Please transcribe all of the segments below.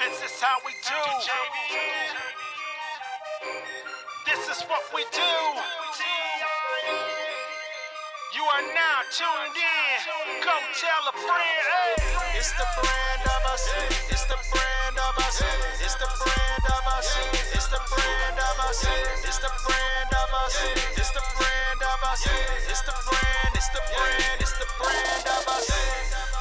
This is how we do. This is what we do. You are now tuned in. Go tell a friend. Hey. It's the brand of us. It's the brand of us. It's the brand of us. It's the brand of us. It's the brand of us. It's the brand of us. It's the brand. It's the brand. It's the brand of us.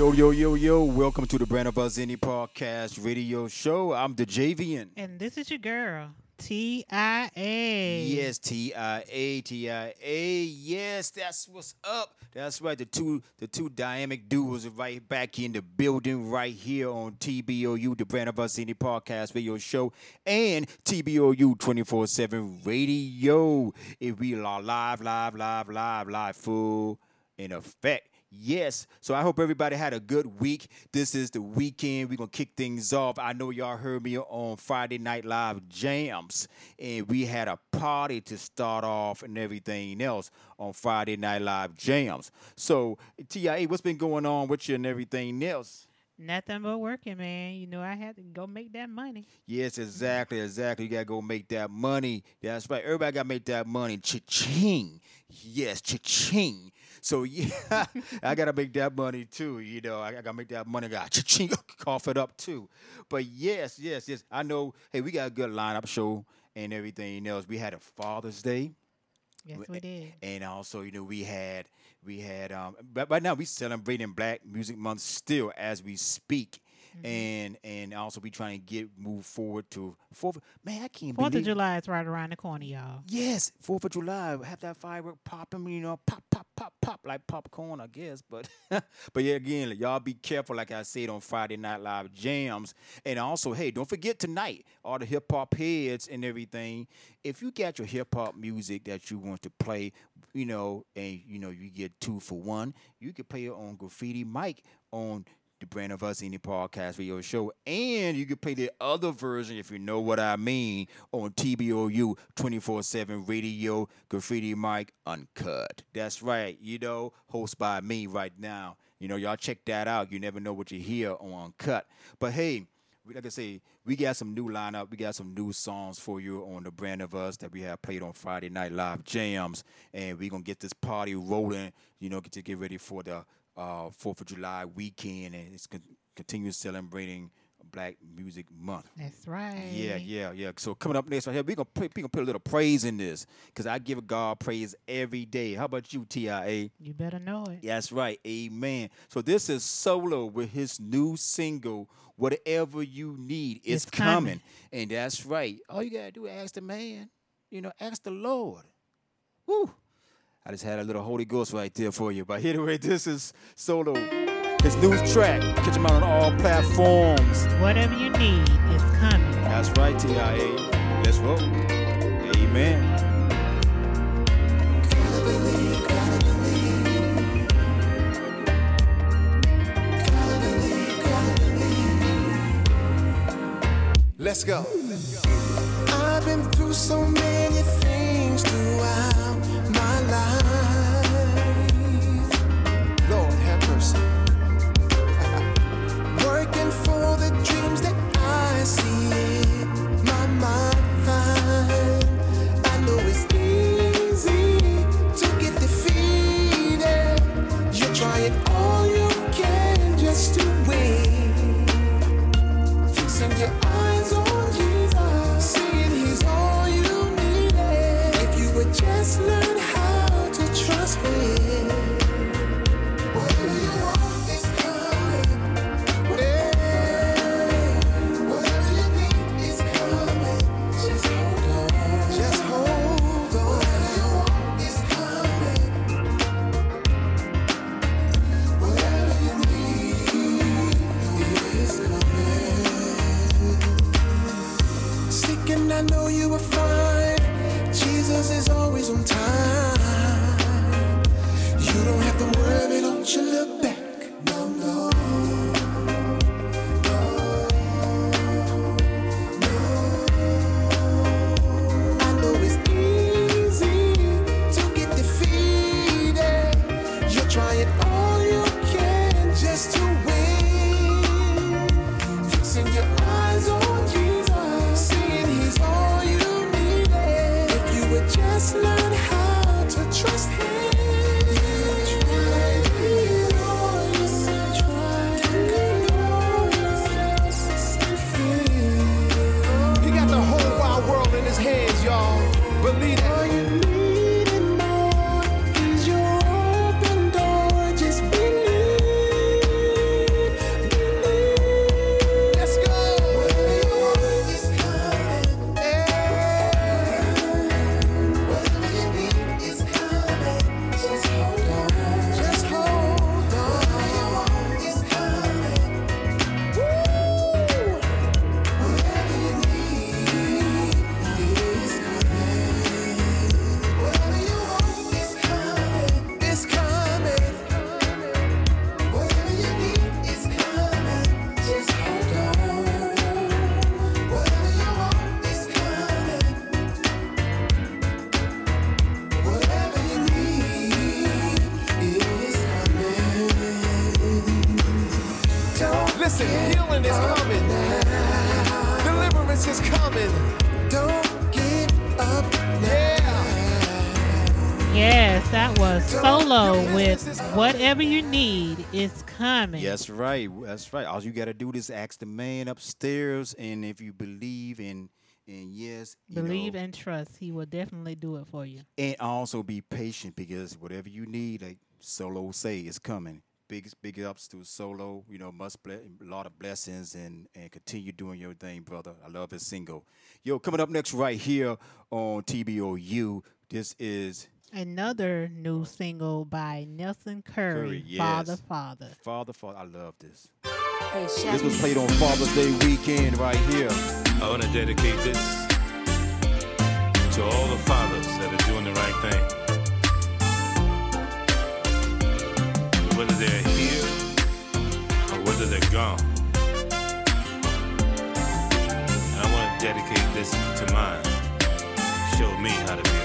Yo, yo, yo, yo, welcome to the Brand of Us Indie Podcast Radio Show. I'm the Javian. And this is your girl, T.I.A. Yes, T I A T I A. Yes, that's what's up. That's right. The two the two dynamic duos are right back in the building right here on TBOU, the Brand of Us Indie Podcast Radio Show, and TBOU 24/7 Radio. If we are live, live, live, live, live, full in effect. Yes. So I hope everybody had a good week. This is the weekend. We're going to kick things off. I know y'all heard me on Friday Night Live Jams, and we had a party to start off and everything else on Friday Night Live Jams. So, TIA, what's been going on with you and everything else? Nothing but working, man. You know, I had to go make that money. Yes, exactly, exactly. You gotta go make that money. That's right. Everybody gotta make that money. Cha-ching. Yes, cha-ching. So yeah, I gotta make that money too. You know, I gotta make that money. I got cha-ching, cough it up too. But yes, yes, yes. I know. Hey, we got a good lineup show and everything else. We had a Father's Day. Yes, We- we did. And also, you know, we had we had um but right now we celebrating Black Music Month still as we speak. Mm-hmm. And and also we trying to get move forward to fourth man, I can't Fourth believe of July is right around the corner, y'all. Yes, Fourth of July. Have that firework popping, you know, pop, pop, pop, pop, like popcorn, I guess. But but yeah, again, y'all be careful, like I said on Friday Night Live jams. And also, hey, don't forget tonight, all the hip hop heads and everything. If you got your hip hop music that you want to play, you know, and you know, you get two for one, you can play it on Graffiti Mike on the Brand of Us Indie Podcast Radio Show. And you can play the other version, if you know what I mean, on TBOU 24 7 Radio Graffiti Mike Uncut. That's right, you know, hosted by me right now. You know, y'all check that out. You never know what you hear on Uncut. But hey, like I say, we got some new lineup. We got some new songs for you on the brand of us that we have played on Friday Night Live Jams, and we're gonna get this party rolling. You know, get to get ready for the uh, Fourth of July weekend, and it's con- continue celebrating Black Music Month. That's right. Yeah, yeah, yeah. So coming up next right here, we're gonna put, we gonna put a little praise in this, cause I give God praise every day. How about you, TIA? You better know it. That's right. Amen. So this is Solo with his new single, Whatever You Need is coming. coming. And that's right. All you gotta do is ask the man. You know, ask the Lord. Woo. I just had a little Holy Ghost right there for you. But anyway, this is Solo. His new track. Catch him out on all platforms. Whatever you need is coming. That's right, TIA. Let's roll. Amen. Let's go. I've been through so many things whatever you need is coming. Yes, right. That's right. All you got to do is ask the man upstairs, and if you believe in, and yes, you Believe know, and trust. He will definitely do it for you. and also be patient because whatever you need, like Solo say, is coming. Big big ups to Solo. You know, must ble- a lot of blessings and and continue doing your thing, brother. I love his single. Yo, coming up next right here on TBOU. This is Another new single by Nelson Curry, Curry, Father, yes. Father. Father. Father, I love this. Hey, This was played on Father's Day weekend right here. I want to dedicate this to all the fathers that are doing the right thing. Whether they're here or whether they're gone. And I want to dedicate this to mine. Show me how to be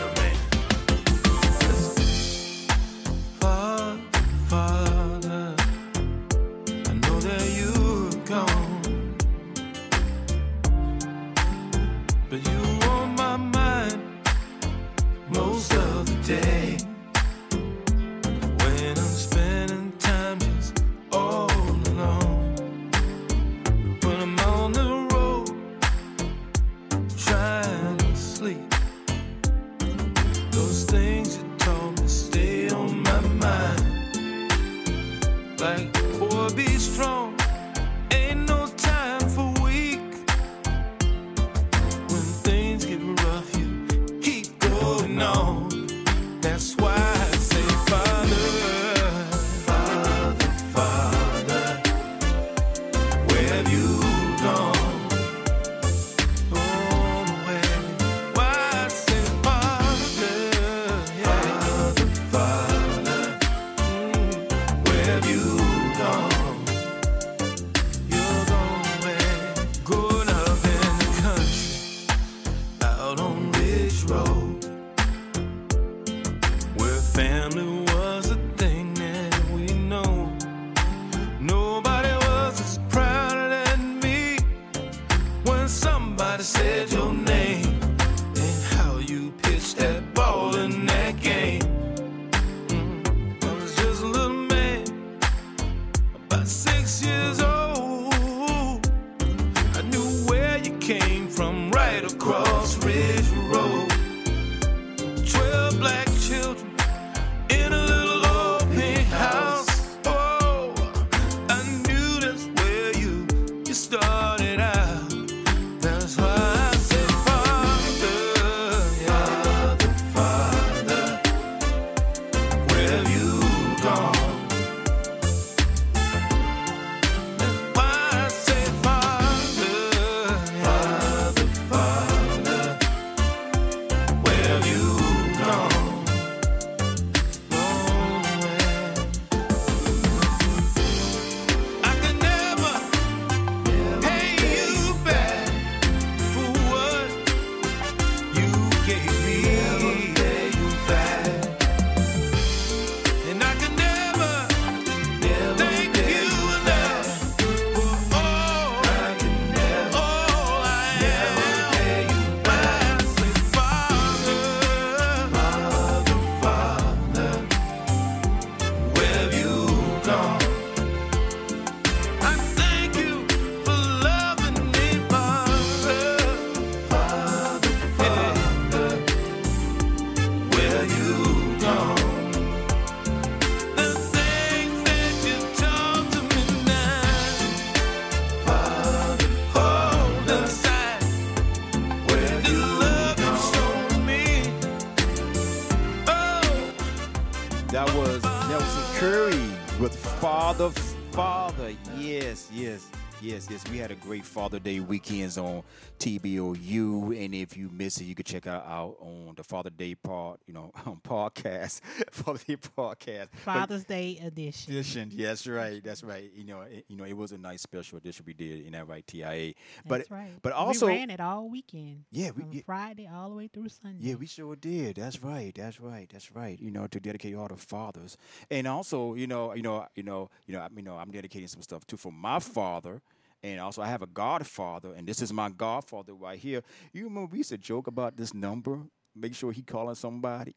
yes, yes. We had a great Father Day weekends on TBOU, and if you miss it, you can check out out on the Father Day part, you know, on podcast, Father Day podcast. But- Father's Day edition. edition. Yes, right. That's right. You know, it, you know, it was a nice special edition we did in that right TIA. But That's right. but also we ran it all weekend. Yeah, we- from yeah. Friday all the way through Sunday. Yeah, we sure did. That's right. That's right. That's right. You know, to dedicate all the fathers, and also, you know, you know, you know, you know, I- you know, I'm dedicating some stuff too for my father, and also, I have a godfather, and this is my godfather right here. You remember we used to joke about this number? Make sure he calling somebody.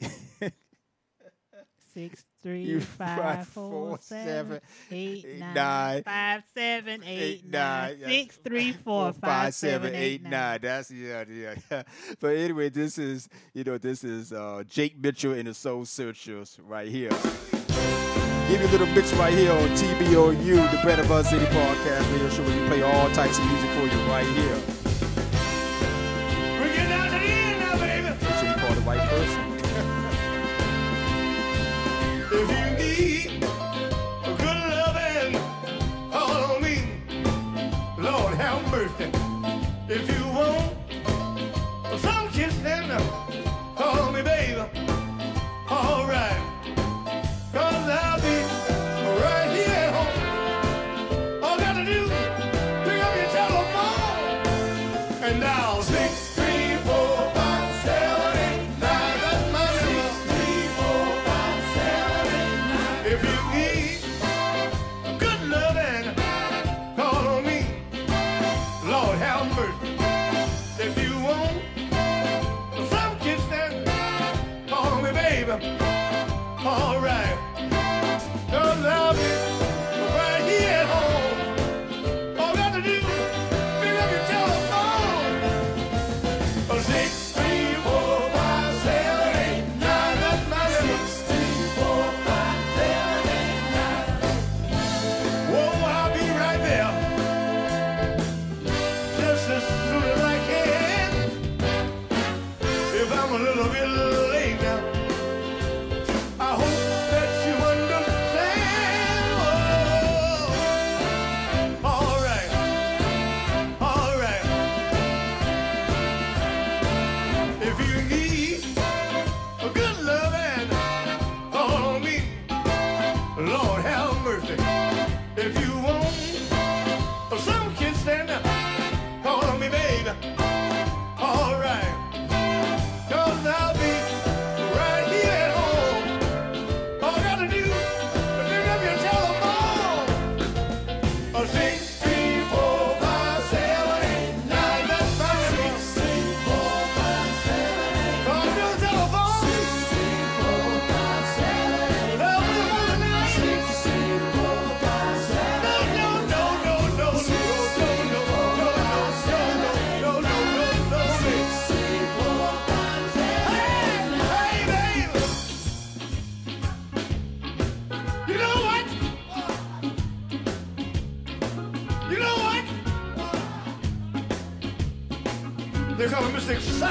Six, three, five, right, four, four, seven, seven eight, eight, nine, nine, five, seven, eight, eight nine, nine, six, three, four, four five, seven, seven eight, nine. nine. That's yeah, yeah, yeah. But anyway, this is you know this is uh, Jake Mitchell and the Soul Searchers right here. Give you a little mix right here on TBOU, the Better Buzz City Podcast Radio Show, where we play all types of music for you right here.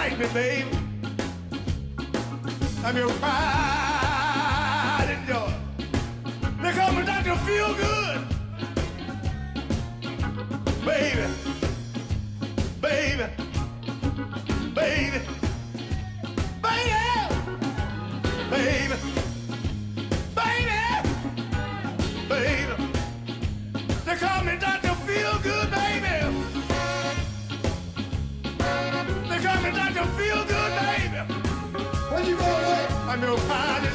like me, babe. I'm your pride. Ai meu pai.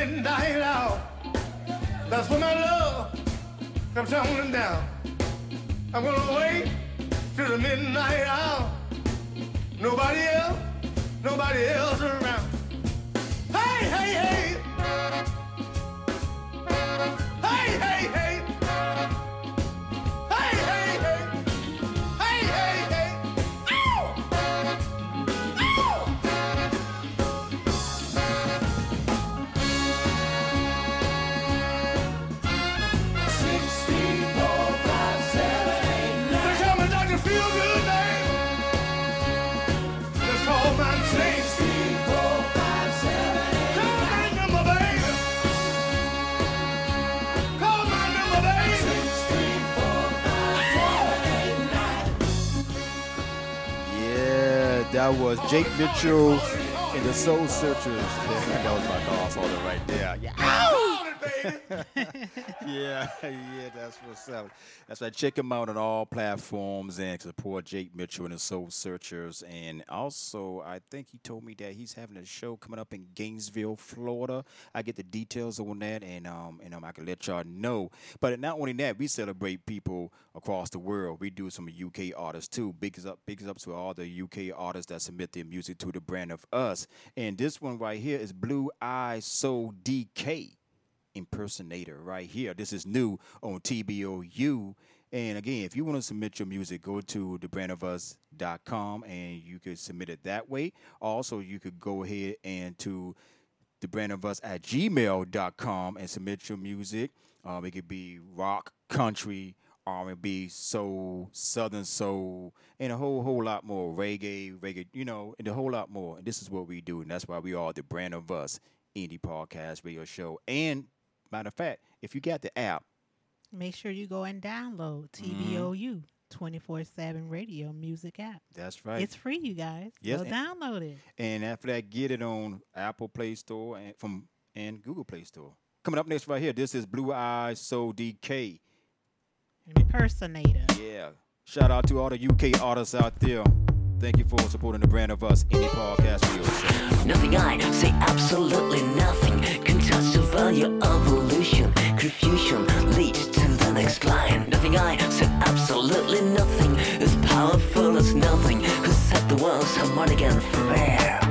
Midnight hour. That's when my love comes tumbling down. I'm gonna wait till the midnight hour. Nobody else, nobody else around. Hey, hey, hey! Hey, hey, hey! That was Jake Mitchell and the Soul Searchers. Yeah, that was my godfather right there. Yeah. yeah, yeah, that's what's up. That's right. Check him out on all platforms and support Jake Mitchell and the Soul Searchers. And also, I think he told me that he's having a show coming up in Gainesville, Florida. I get the details on that, and um, and um, I can let y'all know. But not only that, we celebrate people across the world. We do some UK artists too. Big up, big up to all the UK artists that submit their music to the brand of us. And this one right here is Blue Eye Soul DK impersonator right here. This is new on TBOU. And again, if you want to submit your music, go to thebrandofus.com and you could submit it that way. Also, you could go ahead and to thebrandofus at gmail.com and submit your music. Um, it could be rock, country, R&B, soul, southern soul, and a whole whole lot more reggae, reggae, you know, and a whole lot more. And this is what we do, and that's why we are the brand of us indie podcast radio show. And matter of fact, if you got the app, Make sure you go and download Mm-hmm. TBOU 24 7 radio music app. that's right. It's free, you guys. Yes, Go and- download it. and after that, get it on Apple Play Store and from and Google Play Store. Coming up next right here, this is Blue Eyes Soul DK. Impersonator. Yeah. Shout out to all the UK artists out there. Thank you for supporting the brand of us indie podcast radio show. Nothing I say, absolutely nothing can touch the value of evolution. Confusion leads to the next line. Nothing I said, absolutely nothing as powerful as nothing. Who set the world harmonic and fair?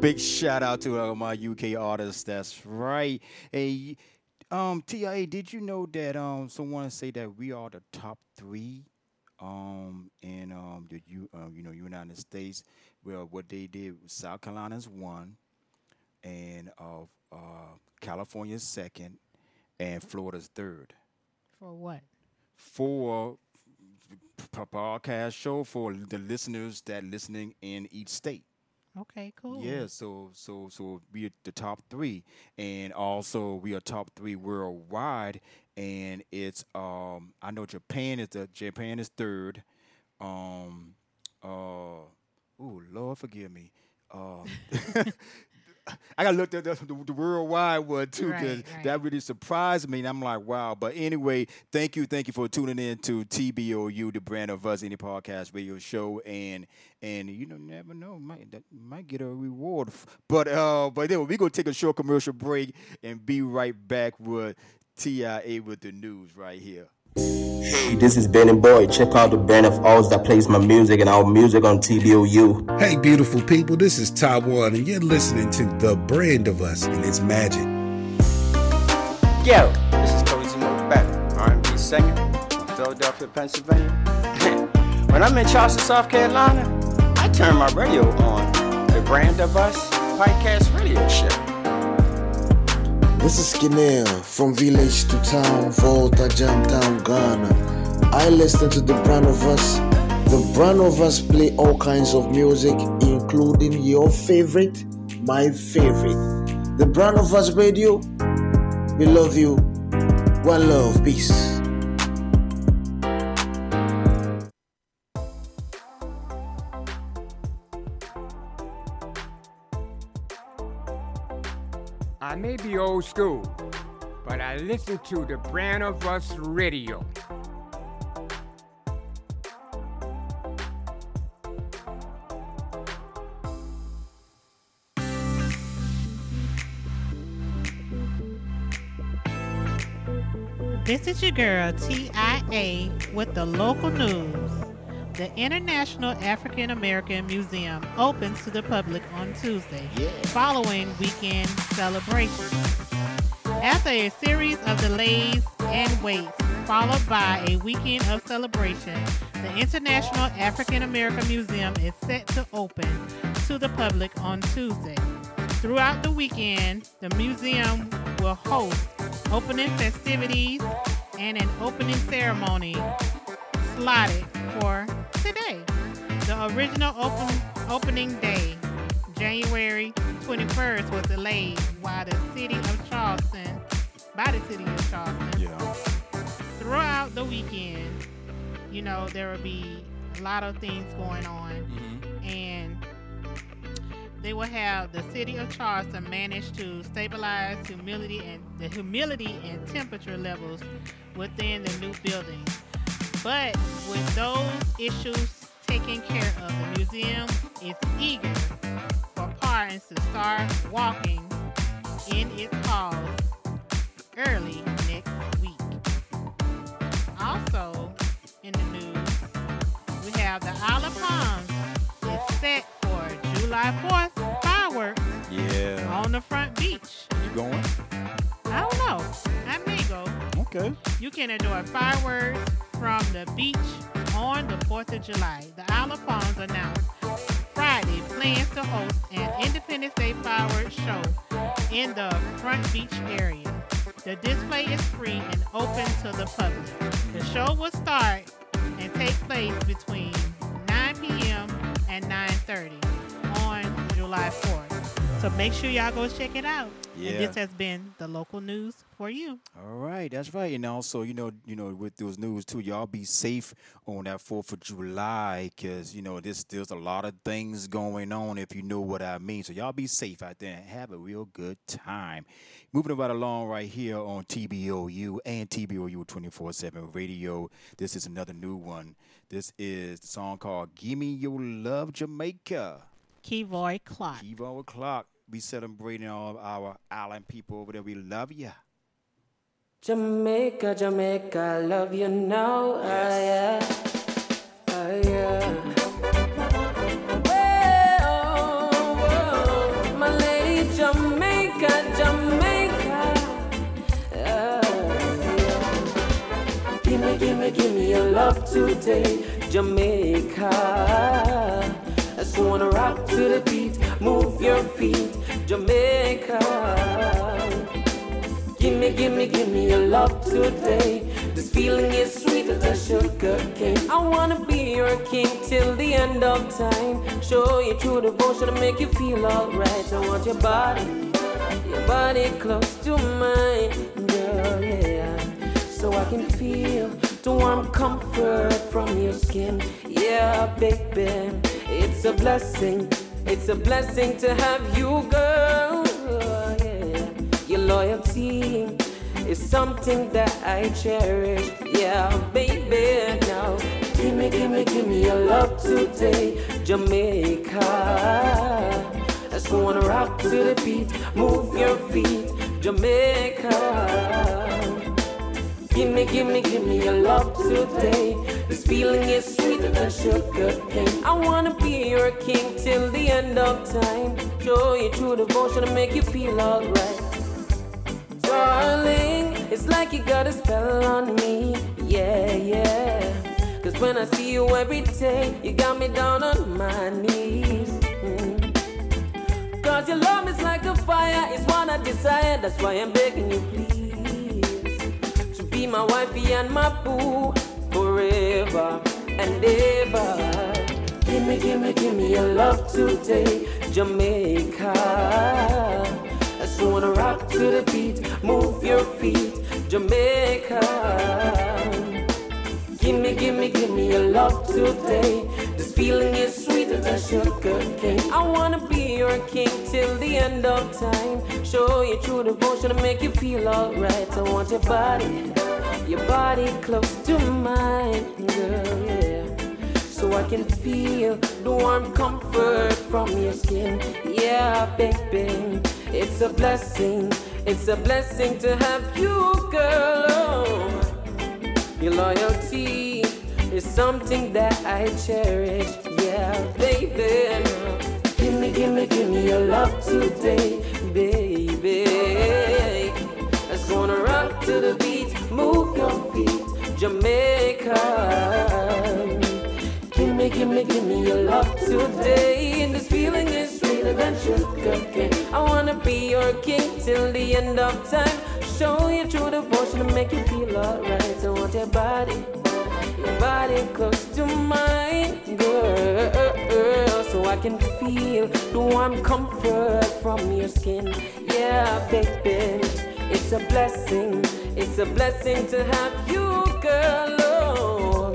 Big shout out to all my UK artists. That's right. Hey, um, TIA, did you know that um someone say that we are the top three um in um the you uh, you know United States? Well, what they did, South Carolina's one, and uh, uh California's second, and Florida's third. For what? For podcast show for the listeners that listening in each state. Okay, cool. Yeah, so so so we are the top three, and also we are top three worldwide, and it's um I know Japan is the Japan is third, um uh oh Lord forgive me, um I gotta look at the, the, the worldwide one too, because Right, right. that really surprised me. And I'm like, wow. But anyway, thank you, thank you for tuning in to TBOU, the brand of us, indie podcast radio show, and and you know, never know, might that might get a reward. But uh, but then we gonna take a short commercial break and be right back with TIA with the news right here. Hey, this is Ben and Boy. Check out the brand of Us that plays my music and our music on TBOU. Hey, beautiful people, this is Taiwan, and you're listening to The Brand of Us and its magic. Yo, this is Cozy McBeth, R&B singer from Philadelphia, Pennsylvania. when I'm in Charleston, South Carolina, I turn my radio on. The Brand of Us podcast radio show. This is Skinner from village to town, Volta, Jamtown, Ghana. I listen to the brand of us. The brand of us play all kinds of music, including your favorite, my favorite. The brand of us radio. We love you. One love, peace. May be old school, but I listen to the Brand of Us radio. This is your girl TIA with the local news. The International African American Museum opens to the public on Tuesday, following weekend celebrations. After a series of delays and waits, followed by a weekend of celebration, the International African American Museum is set to open to the public on Tuesday. Throughout the weekend, the museum will host opening festivities and an opening ceremony slotted for today. The original open, opening day, January 21st, was delayed while the city of Charleston, by the city of Charleston, Yeah. throughout the weekend, you know, there will be a lot of things going on. Mm-hmm. And they will have the city of Charleston manage to stabilize humidity and the humidity and temperature levels within the new building. But with those issues taken care of, the museum is eager for parents to start walking in its halls early next week. Also, in the news, we have the Isle of Palms is set for July 4th fireworks Yeah. on the front beach. You going? I don't know. I may go. Okay. You can enjoy fireworks from the beach on the 4th of July. The Isle of Palms announced Friday plans to host an Independence Day fireworks show in the front beach area. The display is free and open to the public. The show will start and take place between 9 p.m. and 9:30 on July 4th. So make sure y'all go check it out. Yeah. And this has been the local news for you. All right, that's right. And also, you know, you know, with those news too, y'all be safe on that Fourth of July, cause you know, this there's a lot of things going on. If you know what I mean, so y'all be safe out there and have a real good time. Moving right along, right here on TBOU and TBOU 24/7 Radio. This is another new one. This is the song called "Give Me Your Love, Jamaica." Kevoy Clark. Evo o'clock. We celebrating all our island people over there. We love you. Jamaica, Jamaica, I love you now. Yes. Oh, yeah. Oh, yeah. give me your love today, Jamaica. I just wanna rock to the beat, move your feet. Jamaica. Gimme, gimme, gimme your love today. This feeling is sweet as a sugar cane. I wanna be your king till the end of time. Show you true devotion to make you feel alright. I want your body, your body close to mine, girl, yeah. So I can feel the warm comfort from your skin, yeah, baby. It's a blessing, it's a blessing to have you, girl. Your loyalty is something that I cherish. Yeah, baby, now gimme, gimme, gimme your love today, Jamaica. Let's go on a rock to the beat, move your feet, Jamaica. Gimme, gimme, gimme your love today. This feeling is sweeter than sugar cane. I wanna be your king till the end of time. Show you true devotion to make you feel alright. Darling, it's like you got a spell on me. Yeah, yeah. Cause when I see you every day, you got me down on my knees. Mm. Cause your love is like a fire, it's what I desire. That's why I'm begging you, please. To be my wifey and my boo forever and ever. Gimme, gimme, gimme your love today, Jamaica. Let's go on a rock to the beat, move your feet, Jamaica. Gimme, gimme, gimme your love today. Feeling is sweeter than sugar cane. I wanna be your king till the end of time. Show you true devotion to make you feel alright. I want your body, your body close to mine, girl, yeah. So I can feel the warm comfort from your skin, yeah, baby. It's a blessing, it's a blessing to have you, girl. Oh. Your loyalty is something that I cherish, yeah, baby. Gimme, gimme, gimme your love today, baby. Let's go on a rock to the beat, move your feet, Jamaica. Gimme, gimme, gimme your love today. And this feeling is sweeter than sugar cane. I wanna be your king till the end of time. Show you true devotion to make you feel alright. I want your body, your body close to mine, girl. So I can feel the warm comfort from your skin. Yeah, baby. It's a blessing, it's a blessing to have you, girl. Oh,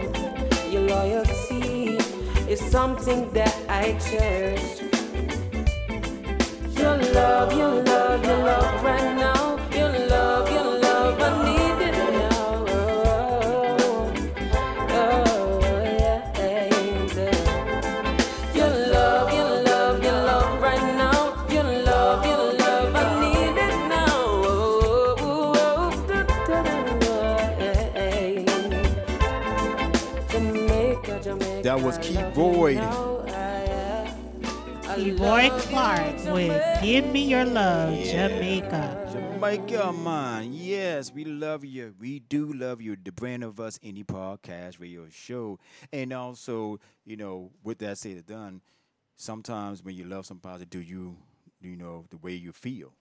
your loyalty is something that I cherish. Your love, your love, your love right now. That was Keith Boyd. Leroy Clark with Give Me Your Love, Jamaica. Jamaica, man. Yes, we love you. We do love you. The brand of us indie podcast radio show. And also, you know, with that said and done, sometimes when you love somebody, do you, you know, the way you feel.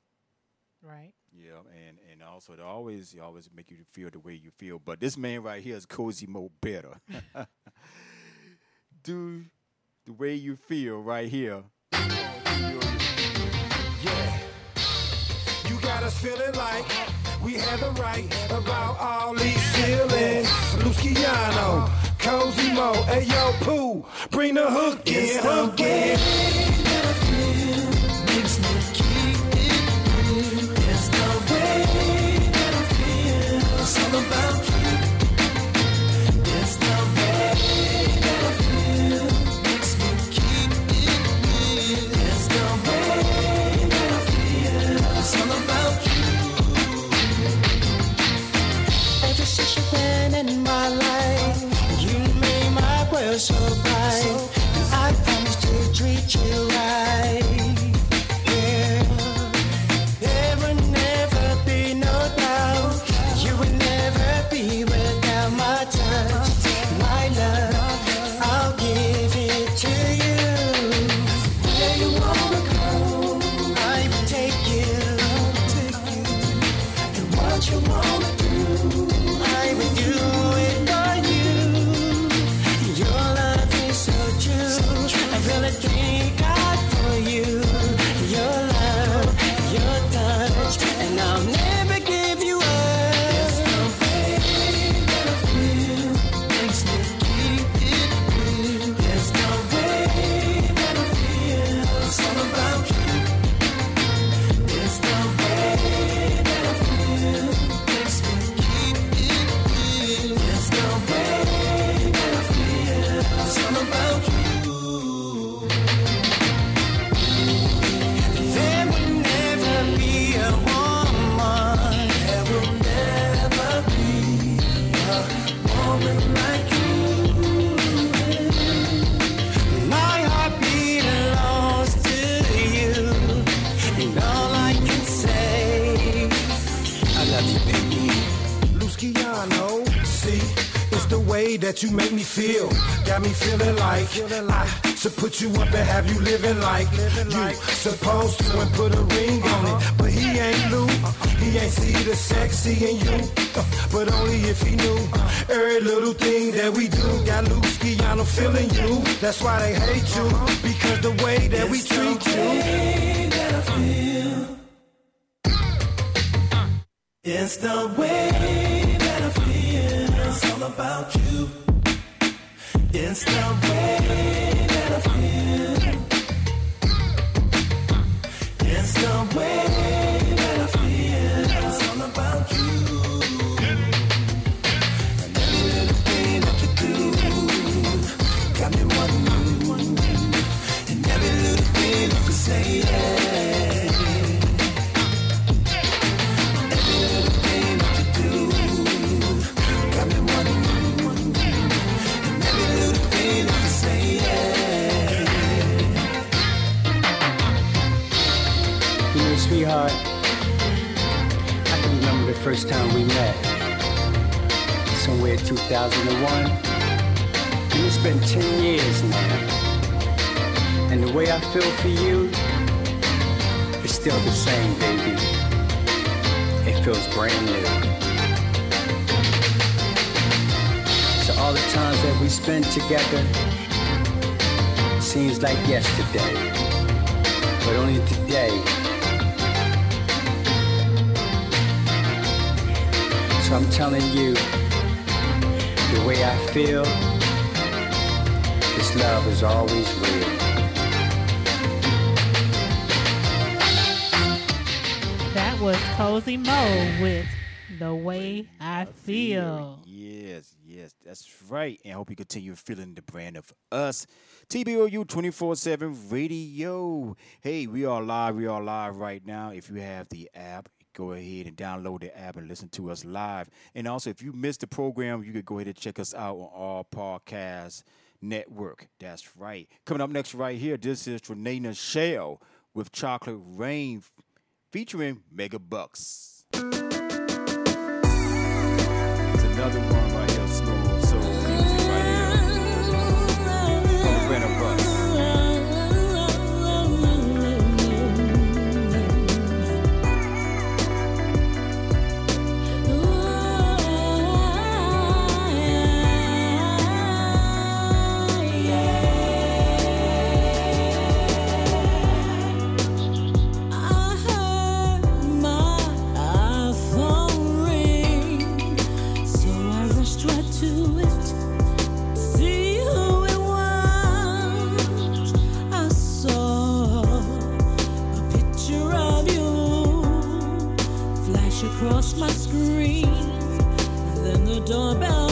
Right. Yeah, and and also they always they always make you feel the way you feel. But this man right here is Cozy Mo better. do the way you feel right here. Yeah. You got us feeling like we have the right about all these feelings. Luciano, Cozy Mo, hey yo, Pooh, bring the hook in, hook in. Every that you make me feel. Got me feeling like I should put you up and have you living like you supposed to and put a ring on it. But he ain't Lou. He ain't see the sexy in you. But only if he knew every little thing that we do. Got Luciano feeling you. That's why they hate you. Because the way that we treat you. It's the way about you. It's the way that I feel. It's the way that I feel. It's all about you. Brand new. So all the times that we spend together seems like yesterday. But only today So I'm telling you, the way I feel, this love is always real. Was Cozy Mo with The Way I Feel. Yes, yes, that's right. And I hope you continue feeling the brand of us. TBOU 24 7 radio. Hey, we are live. We are live right now. If you have the app, go ahead and download the app and listen to us live. And also, if you missed the program, you could go ahead and check us out on our podcast network. That's right. Coming up next, right here, this is Renee Shell with Chocolate Rain featuring Mega Bucks. It's another one across my screen. Then the doorbell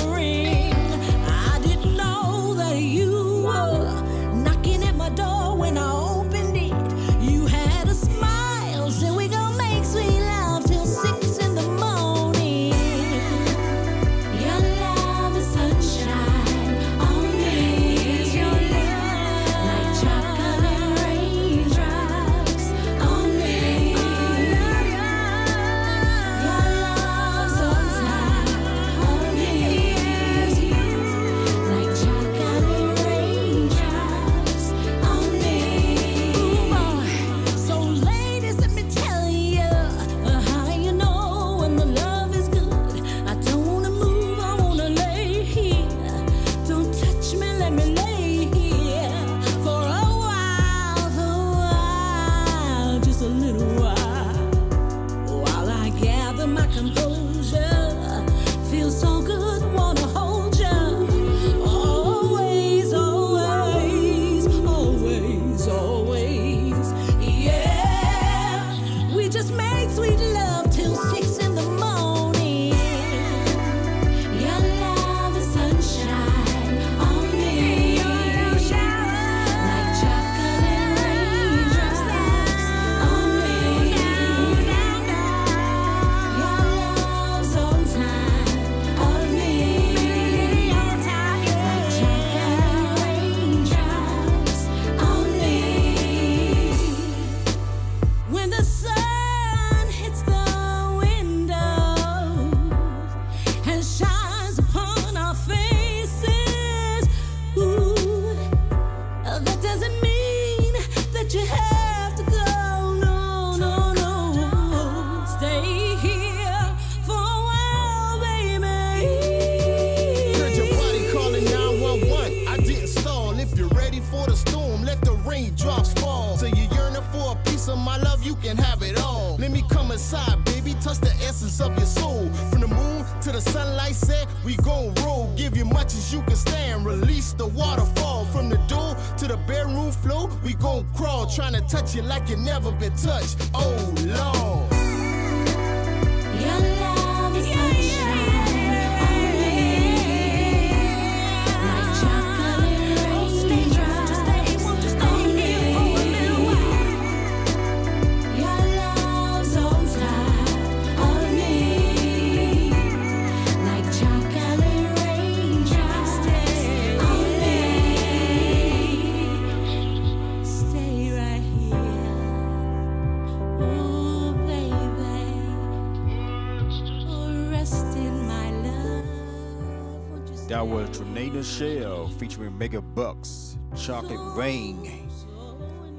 featuring Mega Bucks, Chocolate Rain.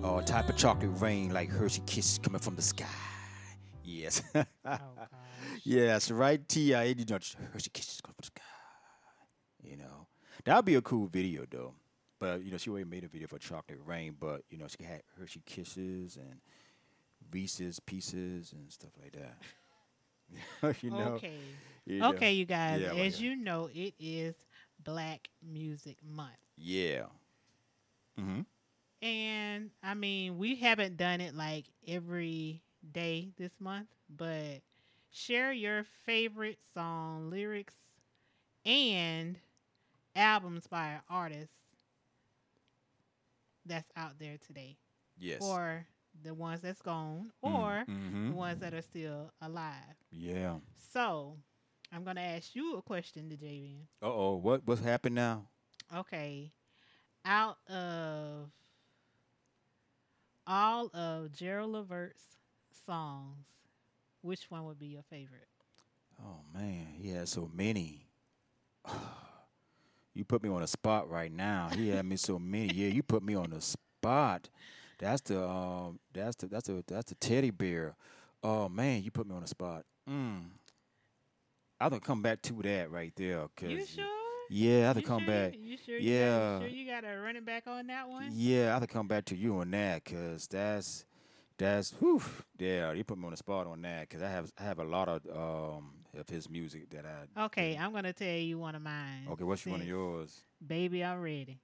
Oh, type of chocolate rain like Hershey Kisses coming from the sky. Yes. Oh, yes, right, T.I. You know, Hershey Kisses coming from the sky. You know, that would be a cool video, though. But, you know, she already made a video for Chocolate Rain, but, you know, she had Hershey Kisses and Reese's Pieces and stuff like that. you know? Okay. You know? Okay, you guys. Yeah, oh as yeah. you know, it is Black Music Month. Yeah. Mm-hmm. And I mean, we haven't done it like every day this month, but share your favorite song lyrics and albums by artists that's out there today. Yes. Or the ones that's gone, or mhm. the ones that are still alive. Yeah. So, I'm gonna ask you a question, to JVN. Uh oh. What what's happened now? Okay. Out of all of Gerald Levert's songs, which one would be your favorite? Oh man, he had so many. you put me on a spot right now. He had me so many. Yeah, you put me on the spot. That's the um that's the that's the that's the teddy bear. Oh man, you put me on the spot. Mm. I to come back to that right there. Cause You sure? Yeah, I You come sure back. You, sure? You yeah. got, you sure you got a running back on that one? Yeah, I to come back to you on that because that's that's whew, yeah. You put me on the spot on that because I have I have a lot of um of his music that I. Okay, I'm gonna tell you one of mine. Okay, what's one of yours? Baby, I'm ready.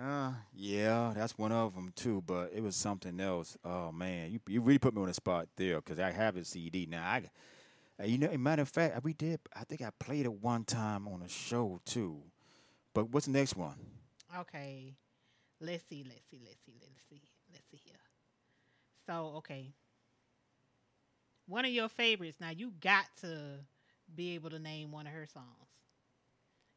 Uh, yeah, that's one of them too. But it was something else. Oh man, you you really put me on the spot there because I have a CD now. I, you know, matter of fact, we did. I think I played it one time on a show too. But what's the next one? Okay, let's see, let's see, let's see, let's see, let's see here. So, okay, one of your favorites. Now you got to be able to name one of her songs.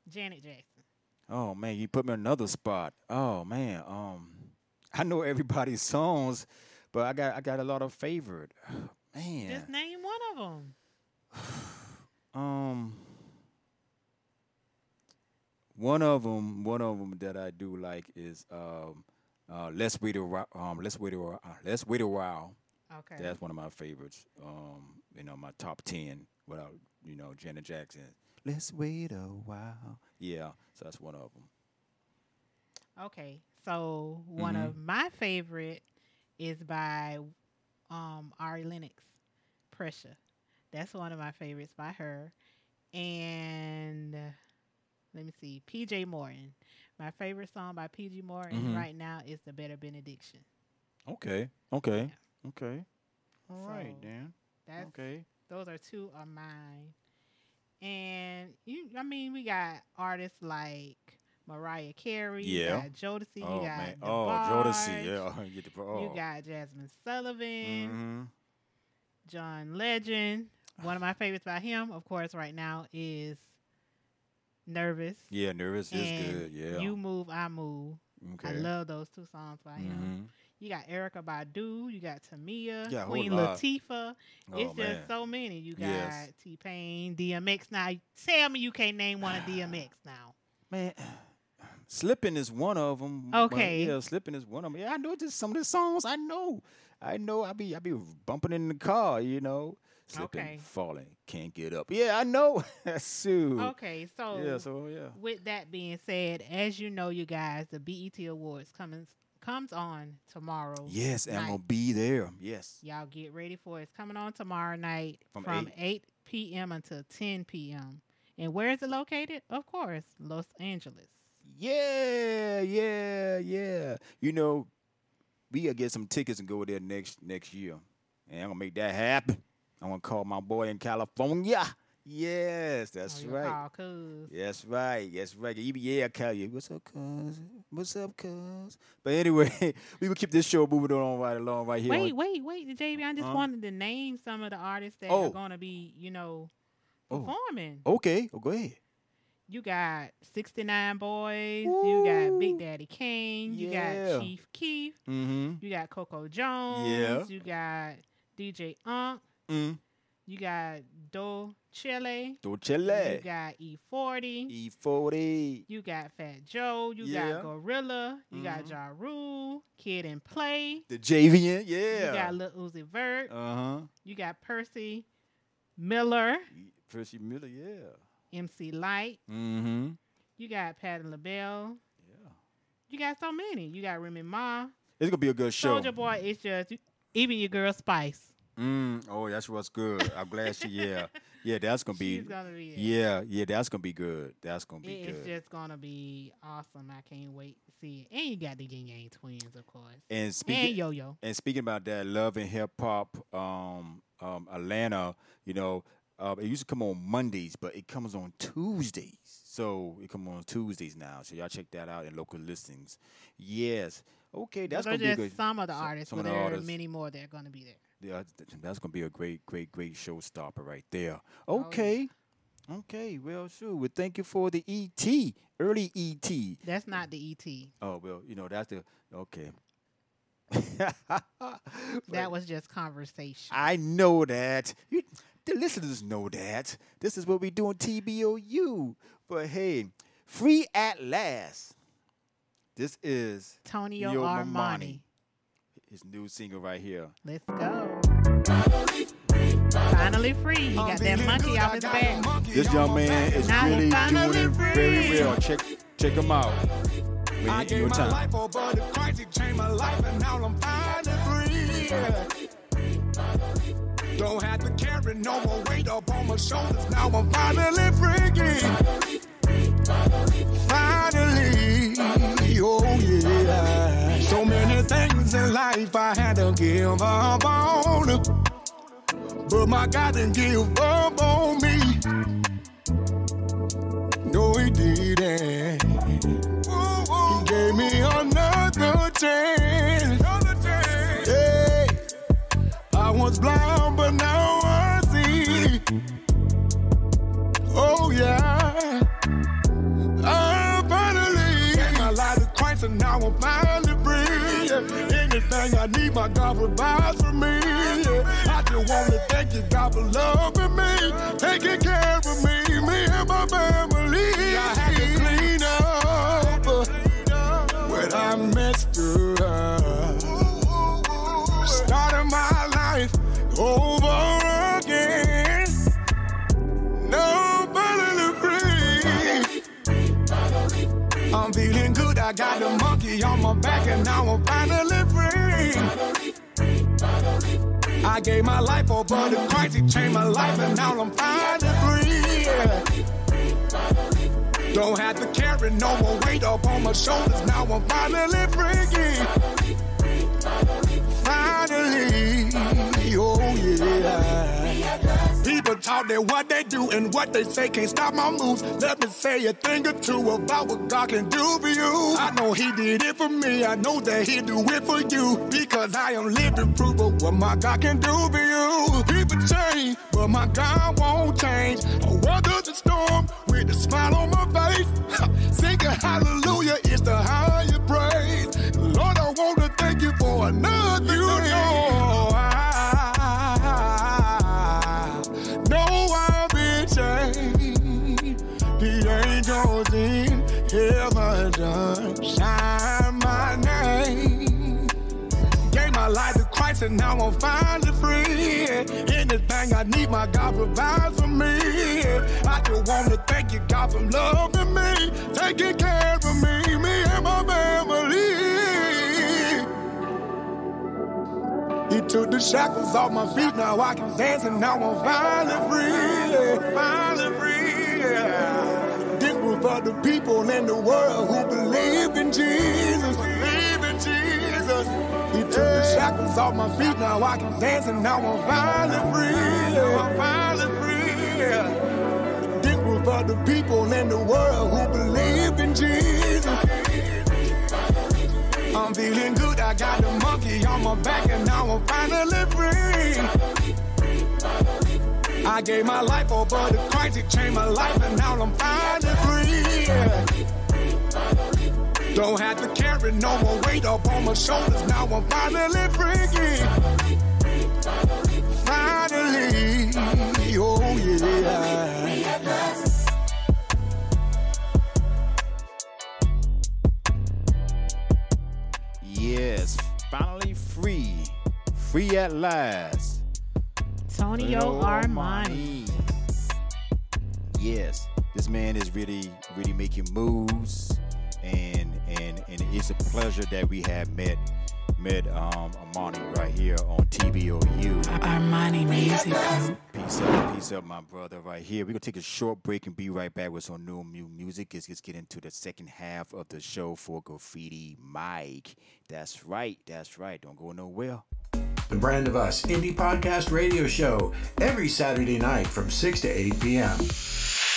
Janet Jackson. Oh man, you put me on another spot. Oh man, um, I know everybody's songs, but I got I got a lot of favorite. Man, Just name one of them. um, one of them, one of them that I do like is um, uh, let's wait a while. Um, let's wait a while. Uh, let's wait a while. Okay. That's one of my favorites. Um, you know, my top ten without you know Janet Jackson. Let's wait a while. Yeah, so that's one of them. Okay, so one Mhm. of my favorite is by um, Ari Lennox, Pressure. That's one of my favorites by her. And uh, let me see, PJ Morton. My favorite song by PJ Morton Mhm. right now is The Better Benediction. Okay. Okay. Okay. All right, So, then. That's, Okay. Those are two of mine. And you, I mean, we got artists like Mariah Carey. Yeah. You got Jodeci. Oh, you got man. Oh, Jodeci, yeah. You oh. You got Jazmine Sullivan. Mhm. John Legend. One of my favorites by him, of course, right now is Nervous. Yeah, Nervous is good, yeah. You Move, I Move. Okay. I love those two songs by him. Mhm. You got Erykah Badu, you got Tamia, Yeah, Queen. Latifah. Oh, it's just man. so many. You got Yes. T Pain, DMX. Now tell me you can't name one of DMX now. Man, Slipping is one of them. Okay. yeah, Slipping is one of them. Yeah, I know just some of the songs. I know. I know. I be I be bumping in the car. You know, slipping, Okay. falling, can't get up. Yeah, I know. Sue. Okay, so Yeah. So oh, yeah. with that being said, as you know, you guys, the BET Awards coming comes on tomorrow. Yes, and I'm gonna be there. Yes. Y'all get ready for it. It's coming on tomorrow night From from, 8. p.m. until 10 p.m. And where is it located? Of course, Los Angeles. Yeah, yeah, yeah. You know, we gotta get some tickets and go there next next year. And I'm gonna make that happen. I'm gonna call my boy in California. Yes, that's Oh, right. call. That's right. That's right. You be- Yeah, call you. What's up, cuz? What's up, cuz? But anyway, we will keep this show moving on right along right here. Wait, on- wait, wait, JB. I just Huh? wanted to name some of the artists that Oh. are going to be, you know, Oh. performing. Okay. Oh, go ahead. You got 69 Boyz. You got Big Daddy Kane. You got Chief Keef. Mm-hmm. You got Coco Jones. Yeah. You got DJ Unk. Mm. You got Do Chile. Doechii. You got E40. E40. You got Fat Joe. You Yeah. got GloRilla. You got Ja Rule. Kid and Play. The JVN. Yeah. You got Lil Uzi Vert. Uh huh. You got Percy Miller. Percy Miller. Yeah. MC Lyte. Mm-hmm. You got Patti LaBelle. Yeah. You got so many. You got Remy Ma. It's gonna be a good show. Soulja Boy. It's just even your girl Spice. Mm, oh, that's what's good. I'm glad she. Yeah, yeah, that's gonna be. She's gonna be there. Yeah, yeah, that's gonna be good. That's gonna be It- it's good. just gonna be awesome. I can't wait to see it. And you got the Ying Yang Twins, of course. And speaking and Yo Yo. and speaking about that love and hip hop, um, um, Atlanta, you know, uh, it used to come on Mondays, but it comes on Tuesdays. So it comes on Tuesdays now. So y'all check that out in local listings. Yes. Okay, that's gonna be good. some of the artists, some but of the there artists. are many more that are gonna be there. Yeah, that's gonna be a great, great, great showstopper right there. Oh, Okay. Okay, well, sure. Well, thank you for the ET, early ET. That's not the ET. Oh well, you know that's the okay. That was just conversation. I know that. You, the listeners know that. This is what we do on TBOU. But hey, free at last. This is Tonio Yo Armani. His new single right here. Let's go. Finally free. He got that monkey off his back. This young man is Now really doing it very free. well. Check check him out. When I gave your my time. life over to Christ, He changed my life, and now I'm finally free. Don't have to carry no more weight up on my shoulders. Now I'm finally free. Finally, oh things in life I had to give up on, but my God didn't give up on me. No, He didn't. He gave me another chance. Hey, I was blind, but now I see. Oh yeah, I finally gave my life to Christ, and now I'm finally free. Anything I need, my God provides for me. I just want to thank you, God, for loving me, taking care of me, me and my family. I had to clean up uh, when I messed up. Starting my life over I'm feeling good. I got the monkey on my back, and now I'm finally free. I gave my life over to Christ. He changed my life, and now I'm finally free. Don't have to carry no more weight up on my shoulders. Now I'm finally free. Finally, oh yeah. People talk that what they do and what they say can't stop my moves. Let me say a thing or two about what God can do for you. I know He did it for me. I know that He'll do it for you because I am living proof of what my God can do for you. People change, but my God won't change. I weather the storm with a smile on my face. Singing hallelujah is the higher praise. Lord, I want to thank you for another. I Shine my name. Gave my life to Christ and now I'm finally free. Anything I need, my God provides for me. I just want to thank you, God, for loving me, taking care of me, me and my family. He took the shackles off my feet, now I can dance and now I'm finally free. Finally free. Yeah. For the people in the world who believe in Jesus. Believe in Jesus. He took the shackles off my feet, now I can dance and now I'm finally free. I'm finally free. yeah. This was for the people in the world who believe in Jesus. I'm feeling good, I got the monkey on my back and now I'm finally free. I gave my life over to Christ, it changed my life and now I'm finally free. Don't have to carry no more weight up on my shoulders, now I'm finally free. Finally, oh yeah. Yes, finally free. Free at last. Tonio Lil Armani. Yes, this man is really, really making moves, and and and it's a pleasure that we have met met um Armani right here on TBOU. Armani Music Peace up, peace up, my brother, right here. We're gonna take a short break and be right back with some new mu- music. Let's just get into the second half of the show for Graffiti Mike. That's right, that's right. Don't go nowhere. The Brand of Us Indie Podcast Radio Show every Saturday night from 6 to 8 p.m.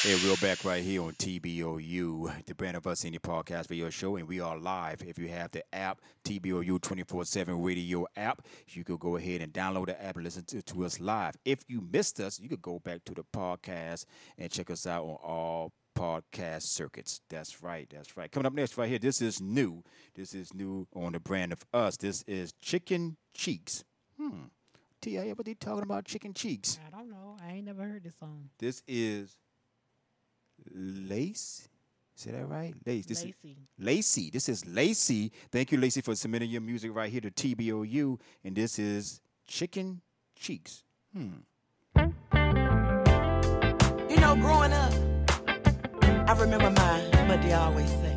Hey, we're back right here on TBOU, the Brand of Us Indie Podcast Radio Show, and we are live. If you have the app, TBOU 24 7 radio app, you could go ahead and download the app and listen to, to us live. If you missed us, you could go back to the podcast and check us out on all podcast circuits. That's right, that's right. Coming up next, right here, this is new. This is new on the Brand of Us. This is Chicken Cheeks. Hmm. T.I., what they talking about chicken cheeks? I don't know. I ain't never heard this song. This is Lace. Is that right? Lace. This Lacey. is Lacey. This is Lacey. Thank you, Lacey, for submitting your music right here to TBOU. And this is Chicken Cheeks. Hmm. You know, growing up, I remember my mother always say,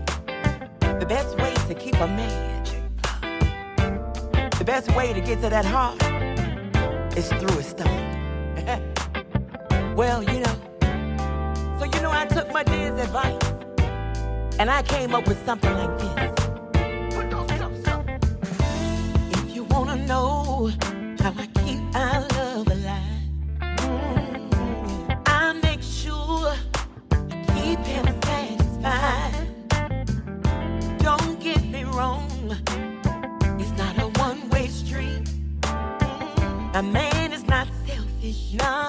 the best way to keep a man, the best way to get to that heart is through his stomach. well, you know, so you know, I took my dad's advice and I came up with something like this. If you wanna know how I keep our A man is not selfish, no,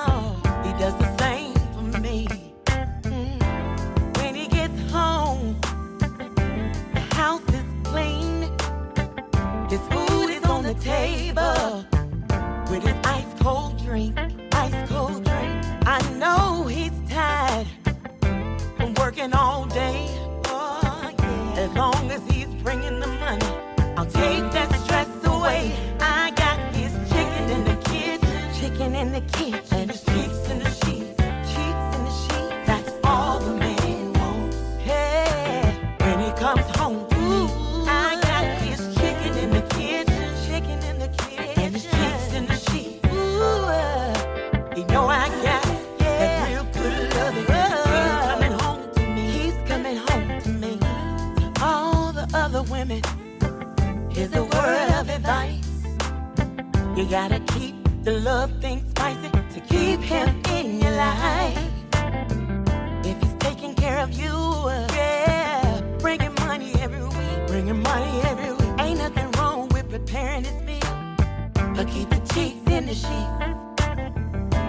gotta keep the love thing spicy to keep him in your life. If he's taking care of you, uh, yeah, bringing money every week, bringing money every week. Ain't nothing wrong with preparing his meal, but keep the cheeks in the sheets.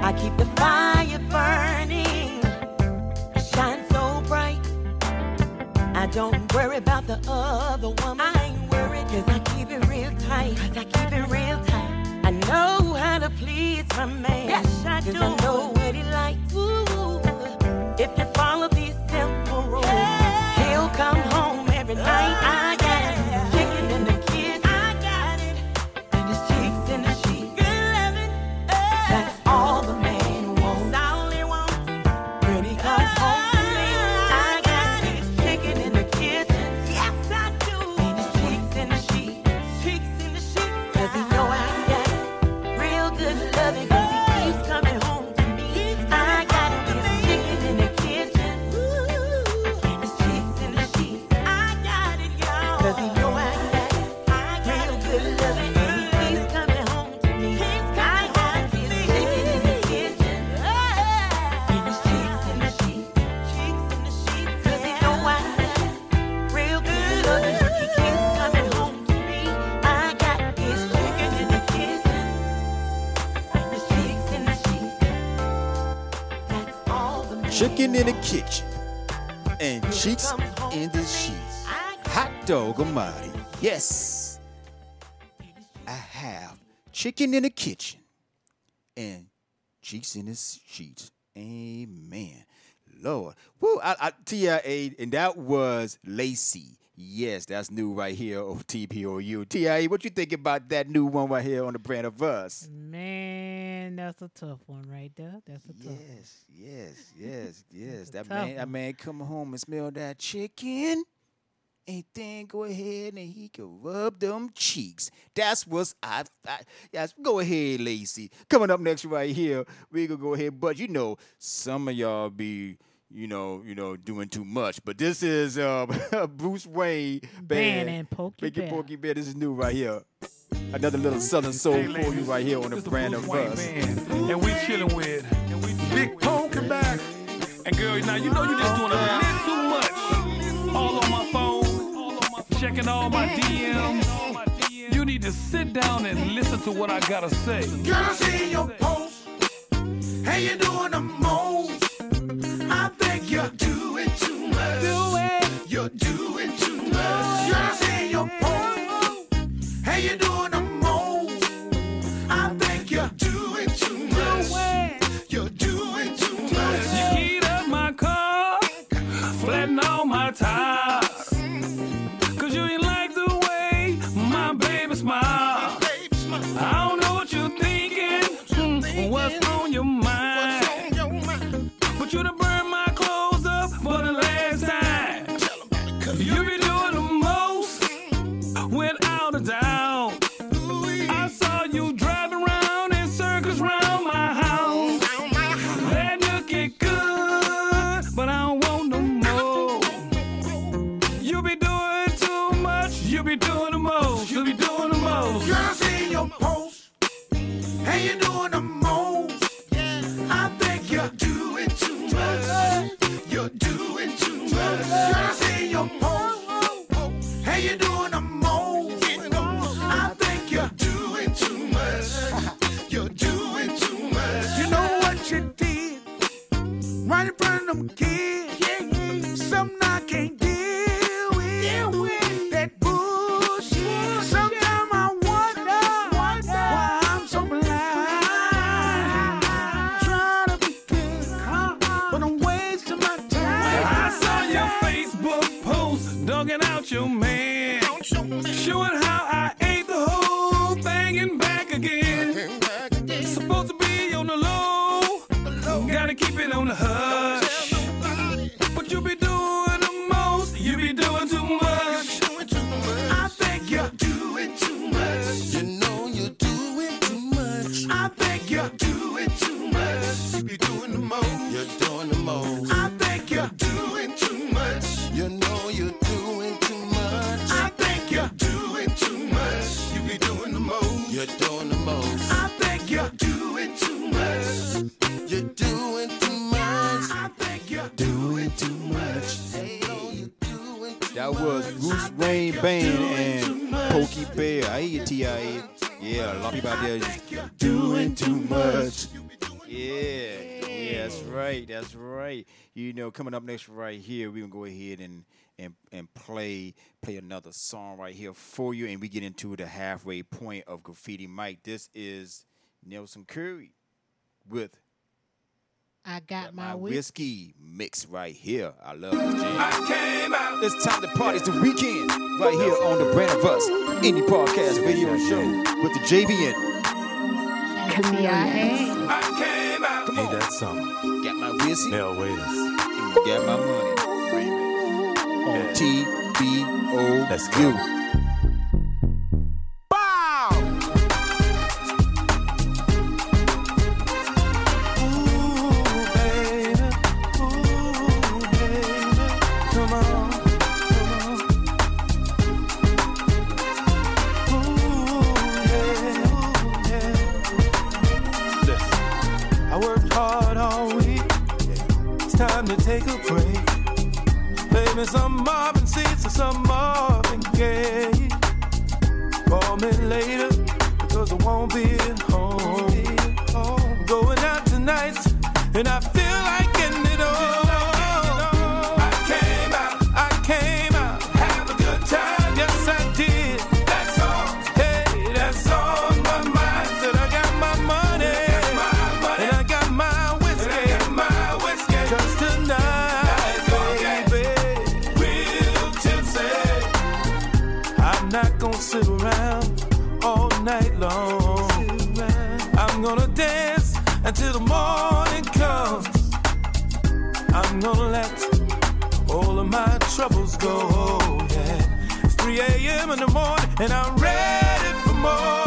I keep the fire burning, it shines so bright. I don't worry about the other woman. I ain't worried, cause I keep it real tight. Cause I keep it real tight. I know how to please my man. Yes, I do. I know what he likes. Ooh, if you follow these simple rules, he'll come home every night. I cheeks in the sheets. Hot dog almighty. Yes. I have chicken in the kitchen and cheeks in the sheets. Amen. Lord. Woo, I, I, TIA, and that was Lacey. Yes, that's new right here on TBOU. TIA, what you think about that new one right here on the brand of us? Man, that's a tough one right there. That's a tough Yes, yes, yes, yes. a That man, that man come home and smell that chicken. And then go ahead and he can rub them cheeks. That's what's I, I yes, go ahead, Lacey. Coming up next right here, we gonna go ahead. But you know, some of y'all be, you know, you know, doing too much. But this is uh Bruce Wayne Band band and Pokey Making Bear. Pokey Bear. This is new right here. Another little southern soul for you right here on the brand of us. and we chilling with and we Big Pokey back. And girl, now you know you just doing a little too much. All on my phone, checking all my DMs. You need to sit down and listen to what I gotta say. Girl, I see your post. Hey, you doing the most. I think you're doing too much. Do it. You're doing too much. You're doing too much. You know what you did? Right in front of them kids. Know, next right here, we're gonna go ahead and and and play play another song right here for you, and we get into the halfway point of Graffiti Mike. This is Nelson Curry with I got my my whiskey. whiskey mix right here. I love this jam. I came out. It's time to party. It's the weekend right here on the Brand of Us Indie Podcast Radio Show with the JVN. Need that song. Got my whiskey. Hell, waiters. Got my money. On TBOU. Let's go. To take a break. Play me some Marvin Sease or some Marvin Gaye. Call me later because I won't be at home. Going out tonight and I feel like sit around all night long. I'm gonna dance until the morning comes. I'm gonna let all of my troubles go. Yeah. It's 3 a.m. in the morning and I'm ready for more.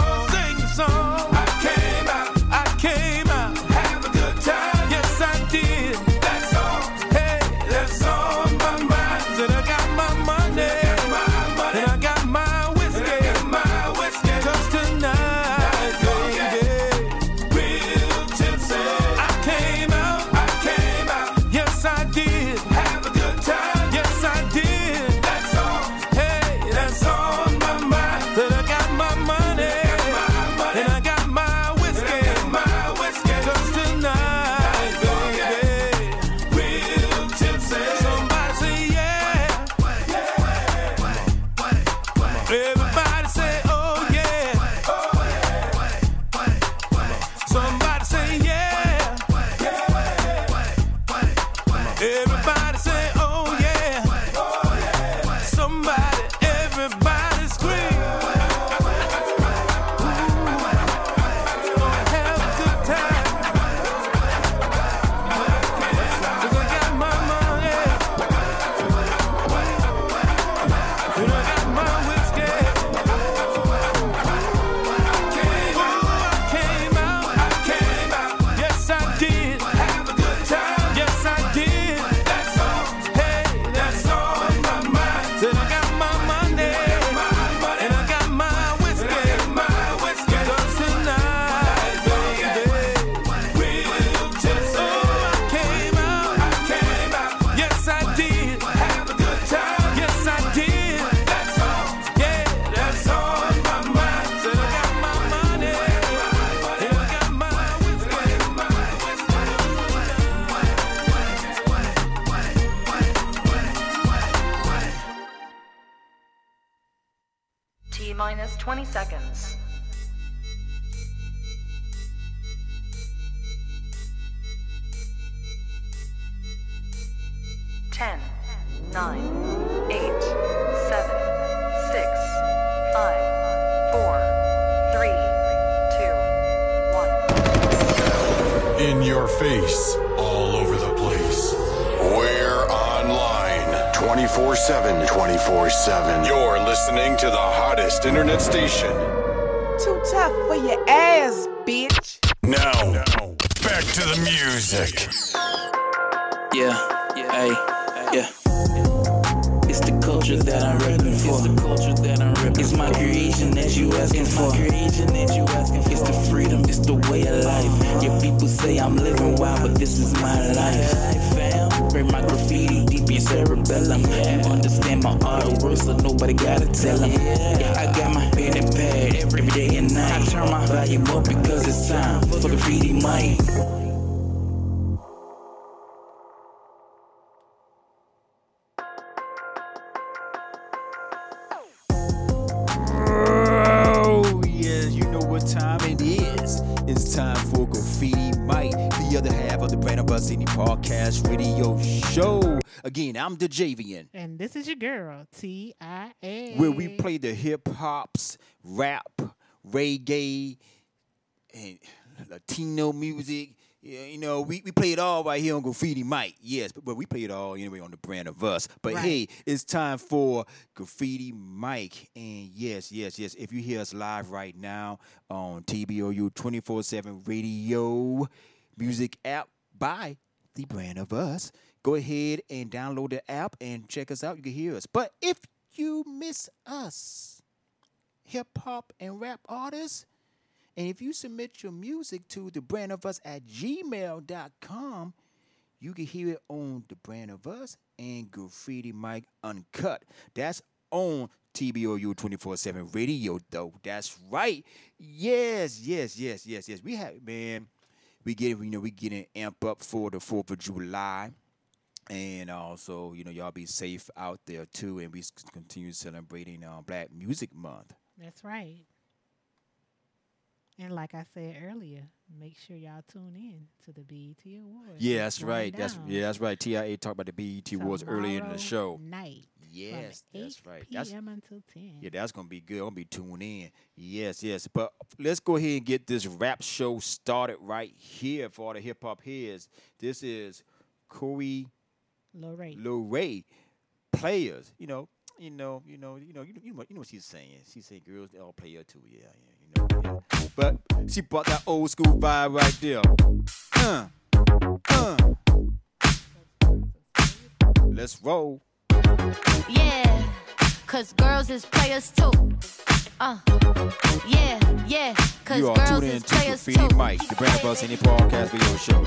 Play the hip hops, rap, reggae, and Latino music. Yeah, you know, we, we play it all right here on Graffiti Mike. Yes, but, but we play it all anyway on the brand of us. But Right. hey, it's time for Graffiti Mike. And yes, yes, yes. If you hear us live right now on TBOU 24 7 radio music app by the brand of us, go ahead and download the app and check us out. You can hear us. But if you miss us, hip hop and rap artists, and if you submit your music to the brand of us at gmail.com, you can hear it on the brand of us and Graffiti Mike Uncut. That's on TBOU 24 7 radio, though. That's right. Yes, yes, yes, yes, yes. We have, man, we get, you know, we getting amp up for the 4th of July. And also, you know, y'all be safe out there too. And we continue celebrating uh, Black Music Month. That's right. And like I said earlier, make sure y'all tune in to the BET Awards. Yeah, that's right. going That's yeah, that's right. TIA talked about the BET Awards earlier in the show. Night. Yes, that's 8 right. That's- p.m. until 10. Yeah, that's gonna be good. I'm gonna be tuned in. Yes, yes. But let's go ahead and get this rap show started right here for all the hip hop heads. This is Corey Lorraine. Lorray players. You know, you know, you know, you know, you know, you know, what- you know what she's saying. She's saying girls they all player too. Yeah, yeah, you know. Yeah. But she brought that old school vibe right there. Uh, uh. Let's roll. Yeah, cause girls is players too. Uh, yeah, yeah, cause girls is players too. You are girls tuned in is to players Graffiti too. Mike, the Brand Bus Any Podcast Video Show.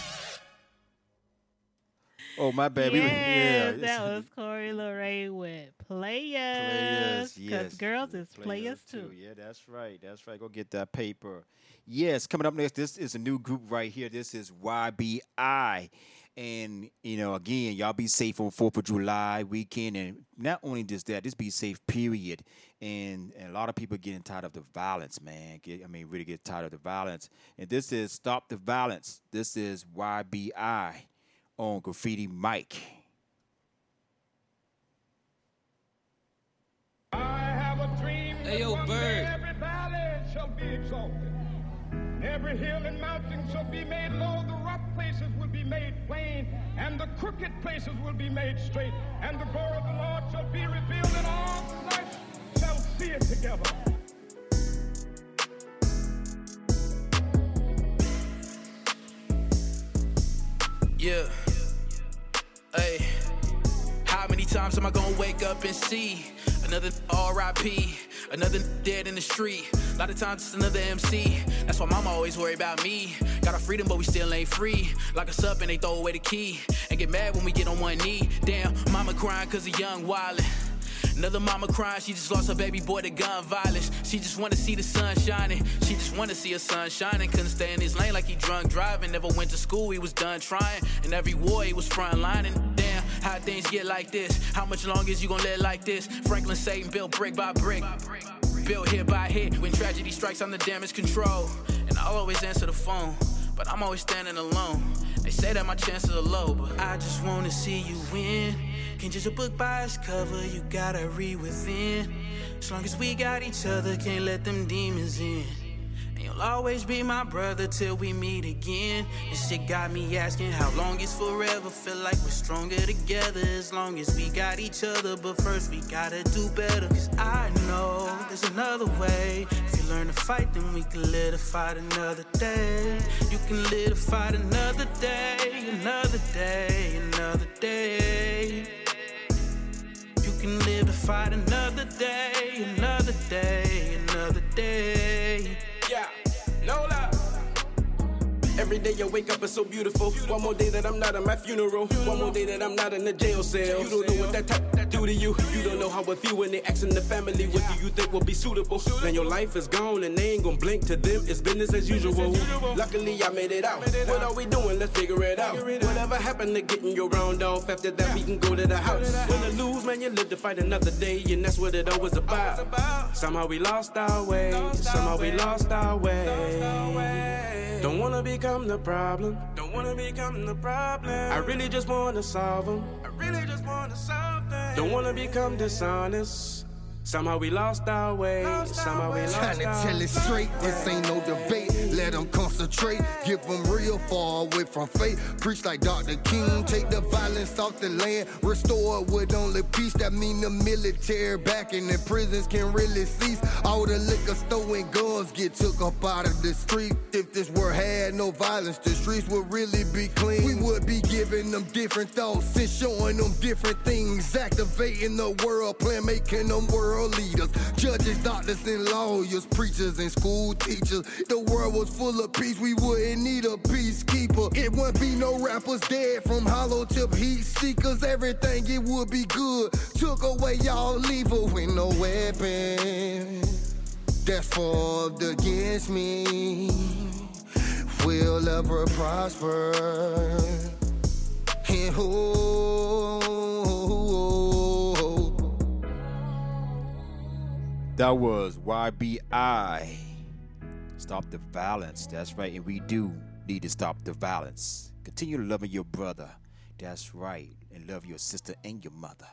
Oh my bad. We were- Yes, yeah, that was Corey Lorraine with Players. Players, Because yes. girls is players, too. Yeah, that's right. That's right. Go get that paper. Yes, coming up next, this is a new group right here. This is YBI. And, you know, again, y'all be safe on 4th of July weekend. And not only just that, just be safe, period. And, and a lot of people getting tired of the violence, man. Get, I mean, really get tired of the violence. And this is Stop the Violence. This is YBI on Graffiti Mike. Hey, yo, Bird. Every valley shall be exalted. Every hill and mountain shall be made low. The rough places will be made plain, and the crooked places will be made straight. And the glory of the Lord shall be revealed, and all flesh shall see it together. Yeah. Hey. How many times am I gonna wake up and see another RIP, another dead in the street? A lot of times it's another MC. That's why mama always worry about me. Got our freedom, but we still ain't free. Lock us up and they throw away the key. And get mad when we get on one knee. Damn, mama crying cause a young wildin'. Another mama crying, she just lost her baby boy to gun violence. She just wanna see the sun shining. She just wanna see her son shining. Couldn't stay in his lane like he drunk driving. Never went to school, he was done trying. And every war he was frontlining. Damn, how things get like this? How much longer is you gonna live like this? Franklin Satan built brick by brick. Built hit by hit. When tragedy strikes, I'm the damage control. And I'll always answer the phone. But I'm always standing alone. They say that my chances are low, but I just wanna see you win. Can't judge a book by its cover, you gotta read within. As long as we got each other, can't let them demons in. You'll always be my brother till we meet again. This shit got me asking how long is forever. Feel like we're stronger together as long as we got each other. But first, we gotta do better. Cause I know there's another way. If you learn to fight, then we can live to fight another day. You can live to fight another day, another day, another day. You can live to fight another day, another day, another day. Yeah, no lie. Every day I wake up is so beautiful. One more day that I'm not at my funeral. One more day that I'm not in the jail cell. You don't know what that type that do to you. You don't know how it feel when they asking the family what do you think will be suitable. Then your life is gone and they ain't gonna blink to them. It's business as usual. Luckily I made it out. What are we doing? Let's figure it out. Whatever happened to getting your round off? After that we can go to the house. When or lose, man, you live to fight another day, and that's what it always about. Somehow we lost our way. Somehow we lost our way. Don't wanna become the problem. Don't wanna become the problem. I really just wanna solve them. I really just wanna solve them. Don't wanna become dishonest. Somehow we lost our way. Somehow we lost Trying to our tell it straight, this ain't no debate. Let them concentrate, give them real far away from fate. Preach like Dr. King, take the violence off the land, restore it with only peace. That mean the military back in the prisons can really cease. All the liquor store and guns get took up out of the street. If this world had no violence, the streets would really be clean. We would be giving them different thoughts and showing them different things. Activating the world plan, making them world leaders. Judges, doctors, and lawyers, preachers, and school teachers. The world was full of peace, we wouldn't need a peacekeeper. It wouldn't be no rappers dead from hollow tip heat seekers. Everything, it would be good. Took away y'all lever with no weapon. That's formed against me. Will ever prosper. And oh, That was YBI. Stop the violence. That's right. And we do need to stop the violence. Continue loving your brother. That's right. And love your sister and your mother.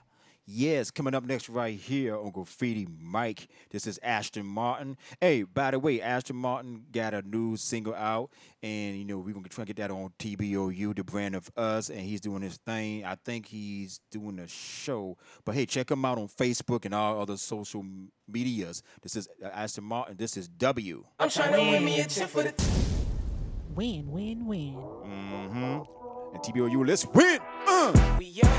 Yes, coming up next right here on Graffiti Mike. This is Ashton Martin. Hey, by the way, Ashton Martin got a new single out, and you know we're gonna try to get that on TBOU, the brand of us, and he's doing his thing. I think he's doing a show, but hey, check him out on Facebook and all other social medias. This is uh, Ashton Martin. This is W. I'm trying to win me a chip for the. Win, win, win. Mm-hmm. And TBOU, let's win.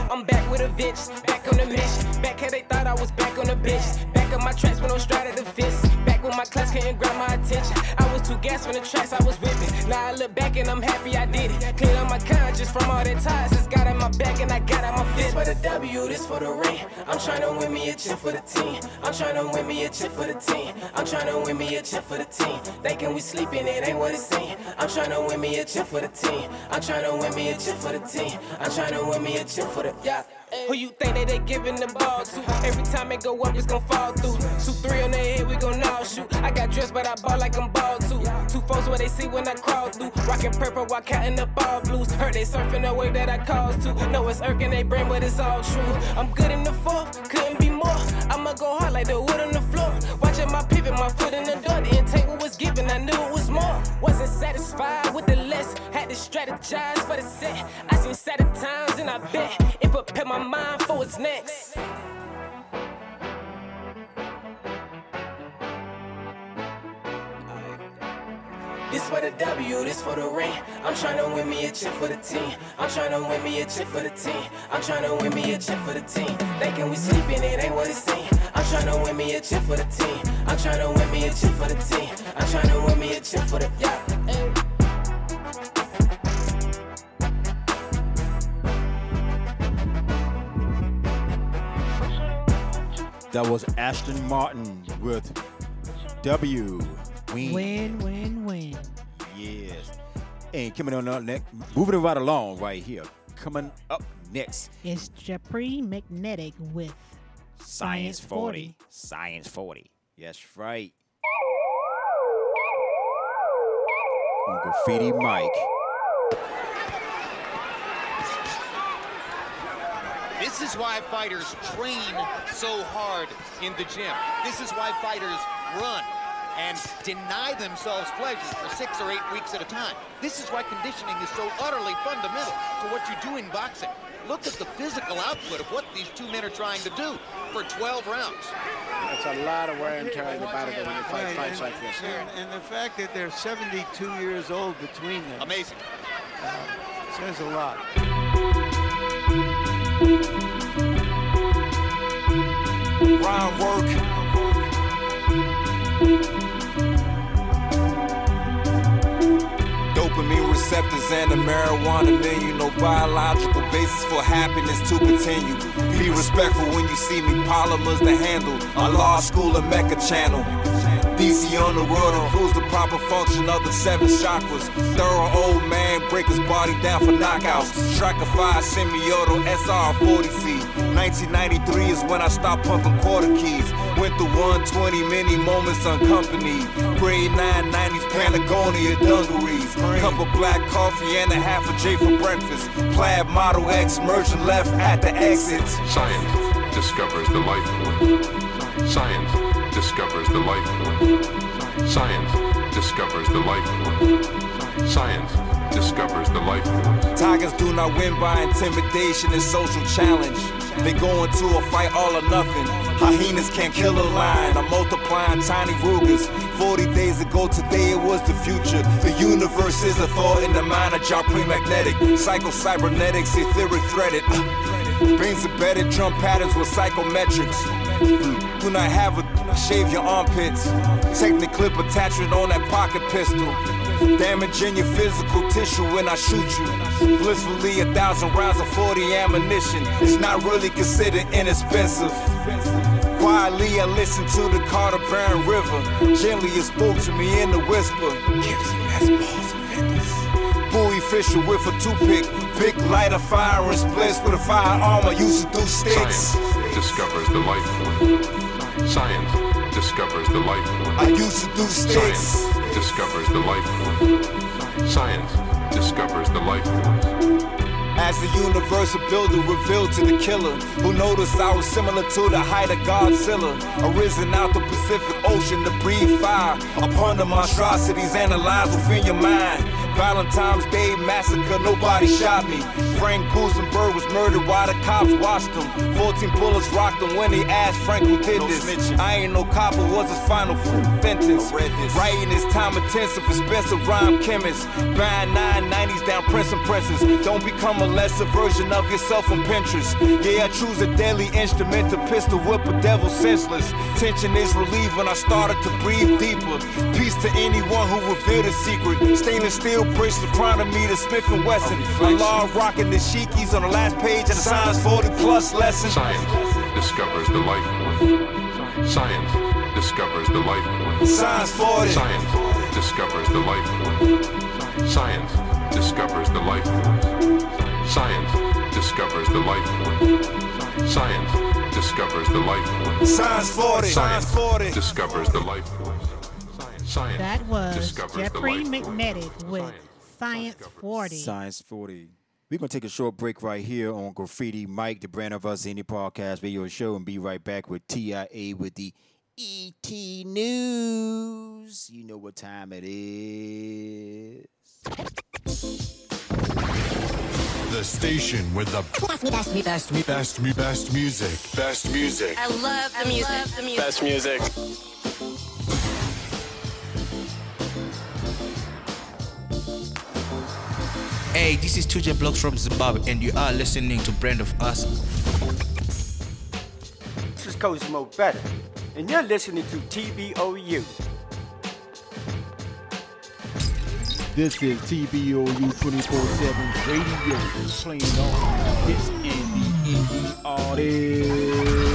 I'm back with a vengeance, back on the mission. Back how they thought I was back on the bitches. Back on my tracks with no stride at the fist. Back with my class couldn't grab my attention. I was too gas from the tracks I was whipping. Now I look back and I'm happy I did it. Clean up my conscience from all that ties. It's got in my back and I got in my fist. For the W, this for the ring. I'm trying to win me a chip for the team. I'm trying to win me a chip for the team. I'm trying to win me a chip for the team. Thinking we sleeping, it ain't what it seems. I'm trying to win me a chip for the team. I'm trying to win me a chip for the team. I'm trying to win me a chip for the yeah. Who you think that they giving the ball to? Every time it go up, it's gon' fall through. Two, three on their head, we gon' all shoot. I got dressed, but I ball like I'm ball too. Two folks where they see when I crawl through. Rockin' purple while counting up all blues. Heard they surfing the way that I caused to. Know it's irking they brain, but it's all true. I'm good in the fourth, couldn't be more. I'ma go hard like the wood on the floor. Watching my pivot, my foot in the door. Didn't take what was given, I knew it was more. Wasn't satisfied with the less, had to strategize for the set. I seen sadder times and I bet it prepared my mind for what's next. This for the W, this for the ring. I'm trying to win me a chip for the team. I'm trying to win me a chip for the team. I'm trying to win me a chip for the team. Thinking we sleeping, it ain't what it seems. I'm trying to win me a chip for the team. I'm trying to win me a chip for the team. I'm trying to win me a chip for the yeah. That was Ashton Martin with W. Win. Win, win, win. Yes. And coming on up next, moving it right along right here. Coming up next, is Japri Magnetic with Science 40. Science 40. Yes, right. On Graffiti Mike. This is why fighters train so hard in the gym. This is why fighters run and deny themselves pleasure for six or eight weeks at a time. This is why conditioning is so utterly fundamental to what you do in boxing. Look at the physical output of what these two men are trying to do for 12 rounds. That's a lot of wear and tear on the body when you fight Right, fights and, like this. and- and the fact that they're 72 years old between them. Amazing. Uh, says a lot. Rhyme work. Dopamine receptors and the marijuana menu. No biological basis for happiness to continue. Be respectful when you see me. Polymers to handle. A law school and Mecca Channel. DC on the road improves the proper function of the seven chakras. Thorough old man break his body down for knockouts. Tracker 5 semi-auto SR40C. 1993 is when I stopped pumping quarter keys. Went through 120 many moments unaccompanied. Grade 990s, Patagonia dungarees. Cup of black coffee and a half a J for breakfast. Plaid Model X merging left at the exit. Science discovers the life force. Science discovers the life force. Science discovers the life force. Science discovers the life force. Tigers do not win by intimidation and social challenge. They go into a fight all or nothing. Hyenas can't kill a lion. I'm multiplying tiny Rugers. 40 days ago, today it was the future. The universe is a thought in the mind of jaw pre-magnetic. Psycho cybernetics, etheric threaded. Uh, Brains embedded drum patterns with psychometrics. Do not have a shave your armpits. Technic clip attachment on that pocket pistol. Damaging your physical tissue when I shoot you. Blissfully, a thousand rounds of 40 ammunition. It's not really considered inexpensive. Quietly, I listen to the Carter Barron River. Gently, it spoke to me in the whisper. Gives you as balls of Fisher with a toothpick. Big light of fire and splits with a firearm. I used to do sticks. Science discovers the life force. Science discovers the life force. I used to do. Science discovers the life force. Science discovers the life force. As the universal builder revealed to the killer, who noticed I was similar to the height of Godzilla, arisen out the Pacific Ocean to breathe fire upon the monstrosities analyzed within your mind. Valentine's Day massacre, nobody shot me. Frank Gusenberg was murdered while the cops watched him. 14 bullets rocked him when they asked Frank who did this. I ain't no copper, was his final sentence. Writing is time intensive, expensive rhyme chemist. Buying 990s down Princeton presses. Don't become a lesser version of yourself on Pinterest. Yeah, I choose a deadly instrument to pistol whip a devil senseless. Tension is relieved when I started to breathe deeper. Peace to anyone who revealed a secret. Stainless steel bricks, the chronometer, Smith and Wesson. Allah rocking the sheikies on the last page of the Science 40 plus lesson. Science discovers the life force. Science discovers the life force. Science 40. Science discovers the life force. Science discovers the life force. Science discovers the life force. Science discovers the life force. Science 40. Science Science 40. discovers the life force. Science That was Jeffrey life force. McNettic with Science 40. Science 40. We're going to take a short break right here on Graffiti Mike, the brand of us indie podcast radio show, and be right back with TIA with the ET News. You know what time it is. The station with the best, me, best, me, best, me, best, me, best music. Best music. I love the music. Love the music. Best music. Hey, this is Tuja Blocks from Zimbabwe, and you are listening to Brand of Us. This is Cosmo Better, and you're listening to TBOU. This is TBOU 24 7 radio playing all hits and the indie artists.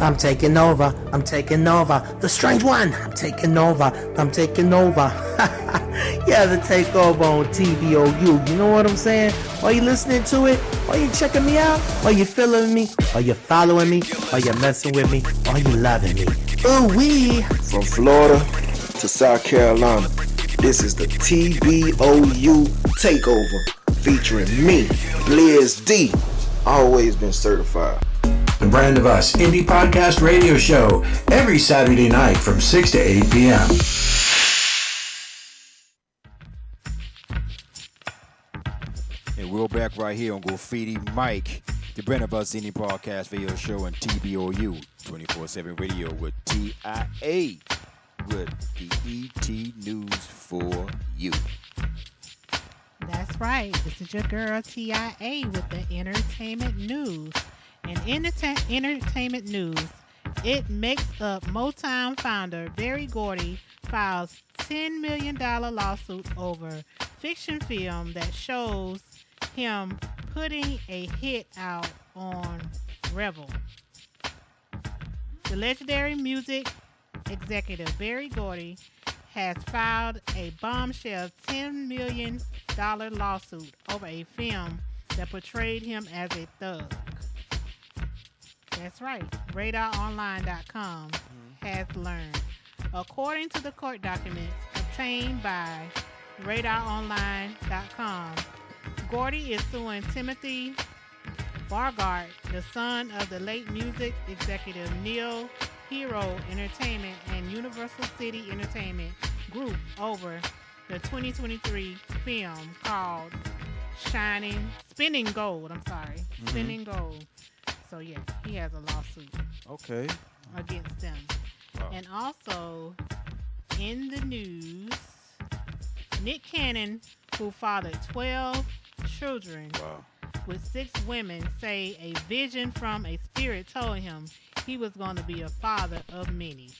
I'm taking over. I'm taking over. The strange one. I'm taking over. I'm taking over. yeah, the takeover on TBOU. You know what I'm saying? Are you listening to it? Are you checking me out? Are you feeling me? Are you following me? Are you messing with me? Are you loving me? Ooh wee. From Florida to South Carolina, this is the TBOU Takeover featuring me, Blizz D. Always been certified. The Brand of Us Indie Podcast Radio Show every Saturday night from 6 to 8 p.m. And we're back right here on Graffiti Mike, the Brand of Us Indie Podcast Radio Show and TBOU 24 7 Radio with TIA. with the ET News for you. That's right. This is your girl TIA with the entertainment news. And in the entertainment news, it makes up Motown founder Berry Gordy files $10 million lawsuit over fiction film that shows him putting a hit out on Revel. The legendary music executive Berry Gordy has filed a bombshell $10 million lawsuit over a film that portrayed him as a thug. That's right. RadarOnline.com has learned. According to the court documents obtained by RadarOnline.com, Gordy is suing Timothy Bogart, the son of the late music executive Neil Hero Entertainment and Universal City Entertainment Group over the 2023 film called Shining Spinning Gold. I'm sorry, Mhm. Spinning Gold. So yes, he has a lawsuit Okay. against them. Wow. And also in the news, Nick Cannon, who fathered 12 children with six women, say a vision from a spirit told him he was going to be a father of many.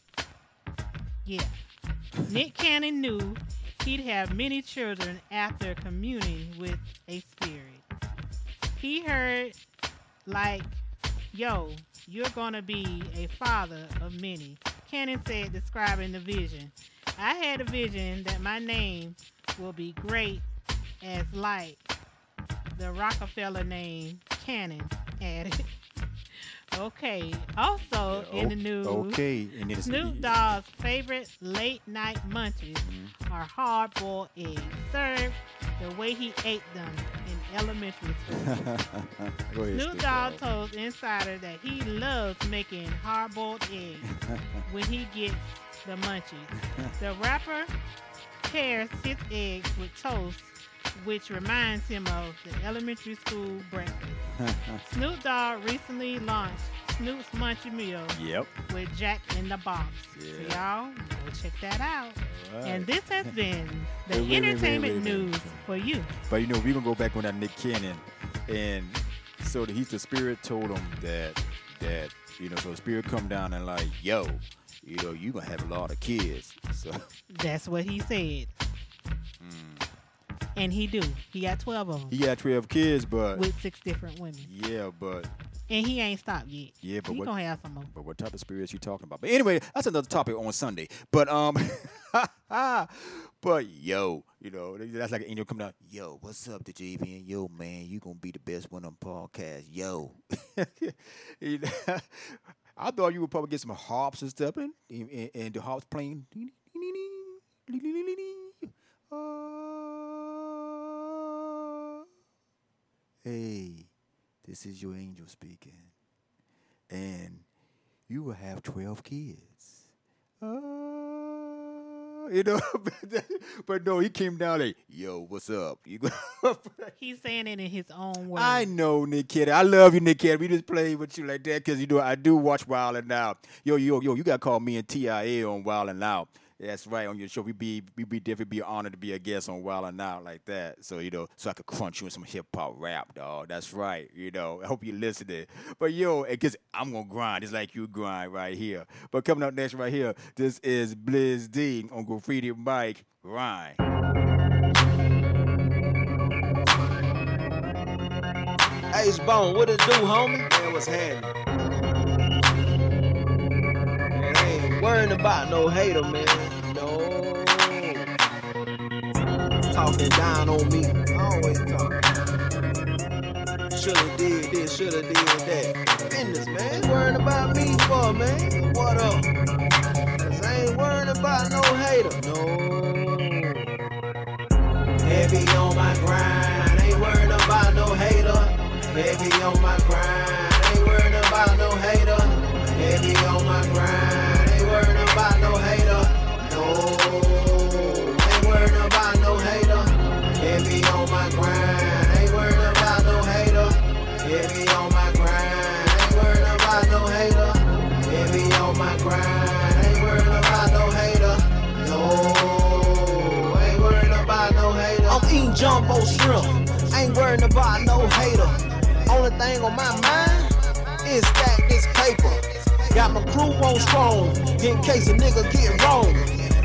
Yeah. Nick Cannon knew he'd have many children after communing with a spirit. He heard, like, yo, you're to be a father of many. Cannon said, describing the vision. I had a vision that my name will be great as light. the Rockefeller name Cannon added. okay. Also in the news, Okay. And it's- Snoop Dogg's favorite late night munchies Mm-hmm. are hard boiled eggs, served the way he ate them in elementary school. Ahead, Snoop Snoop Dogg told Insider that he loves making hard boiled eggs when he gets the munchies. The rapper pairs his eggs with toast, which reminds him of the elementary school breakfast. Snoop Dogg recently launched Snoop's Munchie Meal Yep. with Jack in the Box. So y'all go check that out. All And this has been the Wait, wait, wait, wait, entertainment wait, wait. news for you. But you know, we're gonna go back on that Nick Cannon, and so the, he's the spirit told him that that you know, so the spirit come down and like, yo, you know, you gonna have a lot of kids. So That's what he said. Hmm. And he do. He got 12 of them he got twelve kids, but with six different women. yeah, but And he ain't stopped yet. yeah, but he what? gonna have some more. But what type of spirits you talking about? But anyway, that's another topic on Sunday. But um, but yo, you know, that's like an angel coming out. Yo, what's up, the JV? And yo, man, you gonna be the best one on podcast. Yo, You know, I thought you would probably get some harps and stuff, and, and, and the harps playing. Hey, this is your angel speaking, and you will have twelve kids. Uh, you know, but no, he came down like, "Yo, what's up?" You. He's saying it in his own words. I know, Nick Cannon. I love you, Nick Cannon. We just play with you like that because you know I do watch Wild 'N Out. Yo, yo, yo, you gotta call me and TIA on Wild 'N Out. That's right on your show. We be we be definitely be honored to be a guest on Wild 'N Out like that. So you know, so I could crunch you in some hip hop rap, dog. That's right. You know, I hope you listening. But yo, because I'm gonna grind just like you grind right here. But coming up next right here, this is Blizz D on Graffiti Mike. Grind. Hey, it's Bone, what it do, homie? Man, what's happening? Worrying about no hater, man. No. Talking down on me. I Always talking. Shoulda did this, shoulda did that. Business, man. Worrying about me for, man. What up? Cause I ain't worrying about no hater. No. Heavy on my grind. Ain't worrying about no hater. Heavy on my grind, ain't worrying about no hater. Heavy on my grind, worried about no hater. No, ain't worried about no hater. It me on my grind. Ain't worried about no hater. It me on my grind. Ain't worried about no hater. It me on my grind. Ain't worried about no hater. No, ain't worried about no hater. I'm eating jumbo shrimp. Ain't worried about no hater. Only thing on my mind is that this paper. Got my crew on strong in case a nigga get wrong.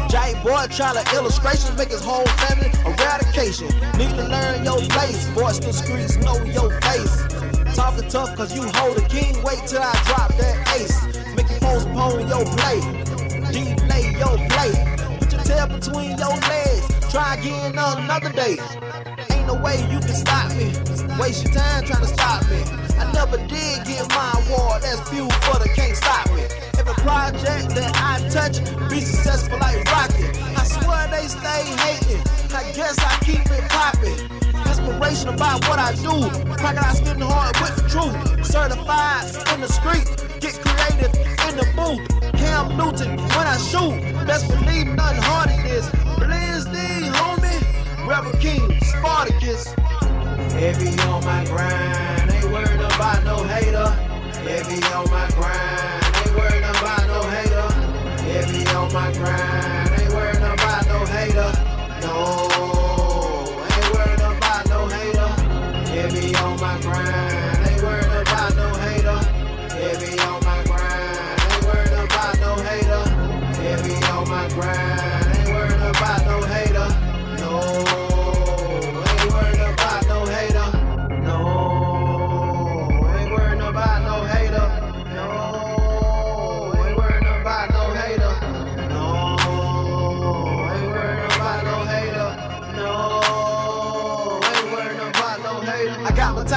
J boy try to illustrations, make his whole family eradication. Need to learn your place, voice the streets, know your face. Talking tough cause you hold a king, wait till I drop that ace. Make you postpone your play, delay your play. Put your tail between your legs, try again another day. No way you can stop me, waste your time trying to stop me. I never did get my award, that's fuel for the can't stop me. Every project that I touch be successful like rocket. I swear they stay hating. I guess I keep it popping. Inspiration about what I do. Crocodile spitting hard with the truth. Certified in the street. Get creative in the booth. Cam Newton when I shoot. Best believe nothing hard than this. Blizz. Rebel King, Spartacus. Heavy on my grind. Ain't worried about no hater. Heavy on my grind. Ain't worried about no hater. Heavy on my grind. Ain't worried about no hater. No. Ain't worried about no hater. Heavy on my grind. Ain't worried about no hater. Heavy on my grind. Ain't worried about no hater. Heavy on my grind.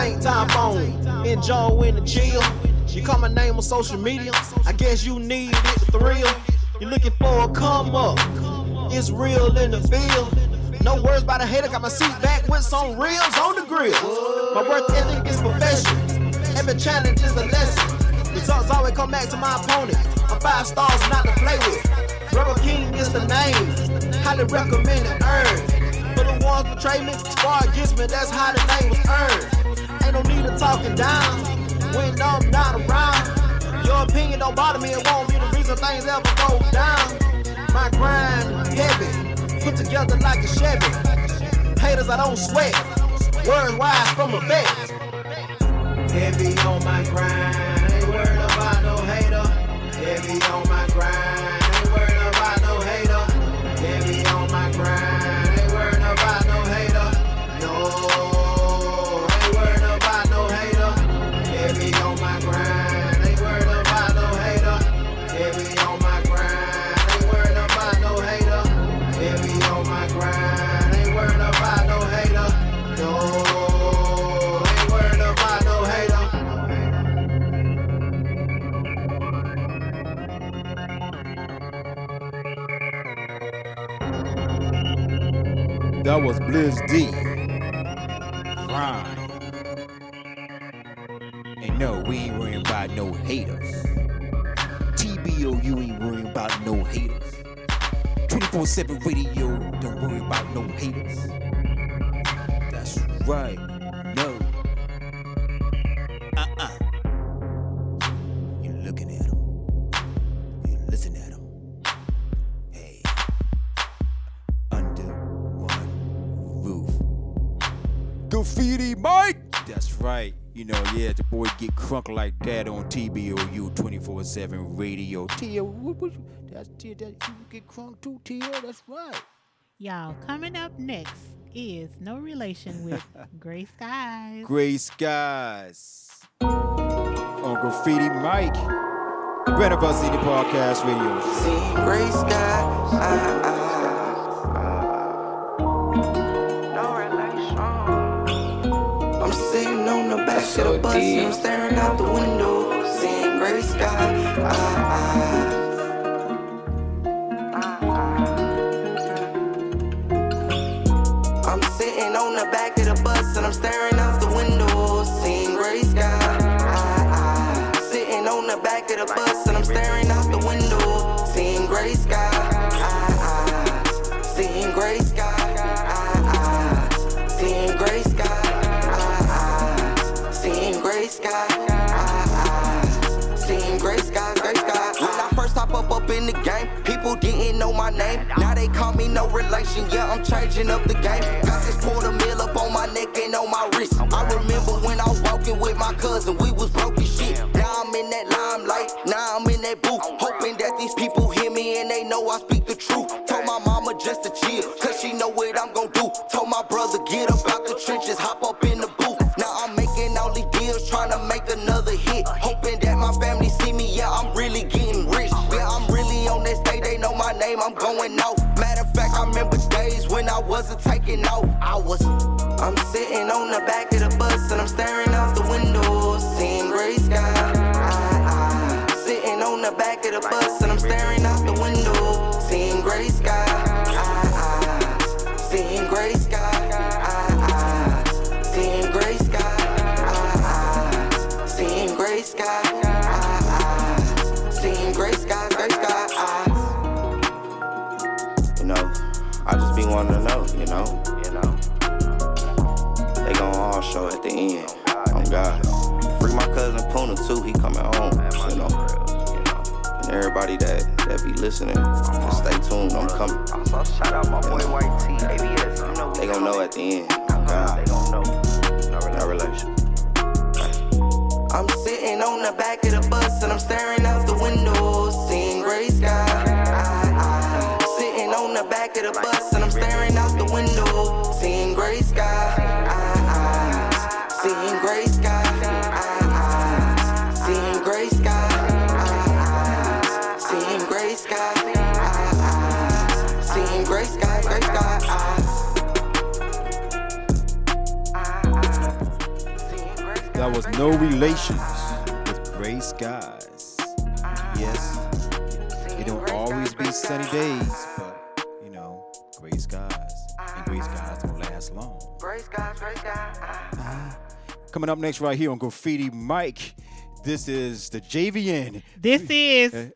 Tank top on. Enjoying the chill. You call my name on social media. I guess you need it to thrill. You're looking for a come up. It's real in the field. No words about a hater. Got my seat back with some reels on the grill. My work ethic is professional. Every challenge is a lesson. Results always come back to my opponent. I'm five stars not to play with. Rubber King is the name. Highly recommend and earn. For the ones betray me, spar against me, that's how the name was earned. Ain't no need of talking down when I'm not around. Your opinion don't bother me, it won't be the reason things ever go down. My grind heavy, put together like a Chevy. Haters I don't sweat, words wise from a vet. Heavy on my grind, ain't worried about no hater. Heavy on my grind, ain't worried about no hater. Heavy on my grind, That was Blizz D. Rhyme. And no, we ain't worrying about no haters. TBO, you ain't worrying about no haters. 24 7 radio, don't worry about no haters. That's right. Right. You know, yeah, the boy get crunk like that on TBOU 24 7 radio. T.O., what, what, that's T, that, you get crunk too, T.O., that's right. Y'all, coming up next is no relation with Gray Skies. Gray Skies. On Graffiti Mike. Brand of us City Podcast Radio. See gray sky. On the bus and I'm staring out the window, seeing gray sky. I'm sitting on the back of the bus and I'm staring out the window, seeing gray sky. Sitting on the back of the bus and I'm staring out the up in the game. People didn't know my name. Now they call me no relation. Yeah, I'm changing up the game. Got this quarter mil up on my neck and on my wrist. I remember when I was walking with my cousin, we was broken shit. Now I'm in that limelight. Now I'm in that booth. Hoping that these people hear me and they know I speak the truth. Told my mama just to chill, cause she know what I'm gon' do. Told my brother, get up out the trenches, hop up going off. Matter of fact, I remember days when I wasn't taking off. I was, I'm sitting on the back of the bus and I'm staring out the window, seeing gray sky. I, I, sitting on the back of the bus and I'm staring out the window, seeing gray sky. I, I, seeing gray sky. I, I, seeing gray sky. I, I, seeing gray sky. The end. On God. Free my cousin Puna too, he coming home, you know. And everybody that that be listening, just stay tuned, I'm coming. Also, shout out my boy White T, ABS. You know, they gon' know at the end. On God. They gon' know. No relation. I'm sitting on the back of the bus and I'm staring out the window, seeing gray sky. I, I, sitting on the back of the bus and I'm staring out the window, seeing gray sky. Seeing gray sky. Seeing gray sky. Seeing gray sky. I, I, seeing gray sky, gray sky. That was no relations with gray skies. Yes, it don't always be sunny days, but you know, gray skies. And gray skies don't last long. gray sky, gray sky. Uh-huh. Coming up next, right here on Graffiti Mike, this is the JVN. This is.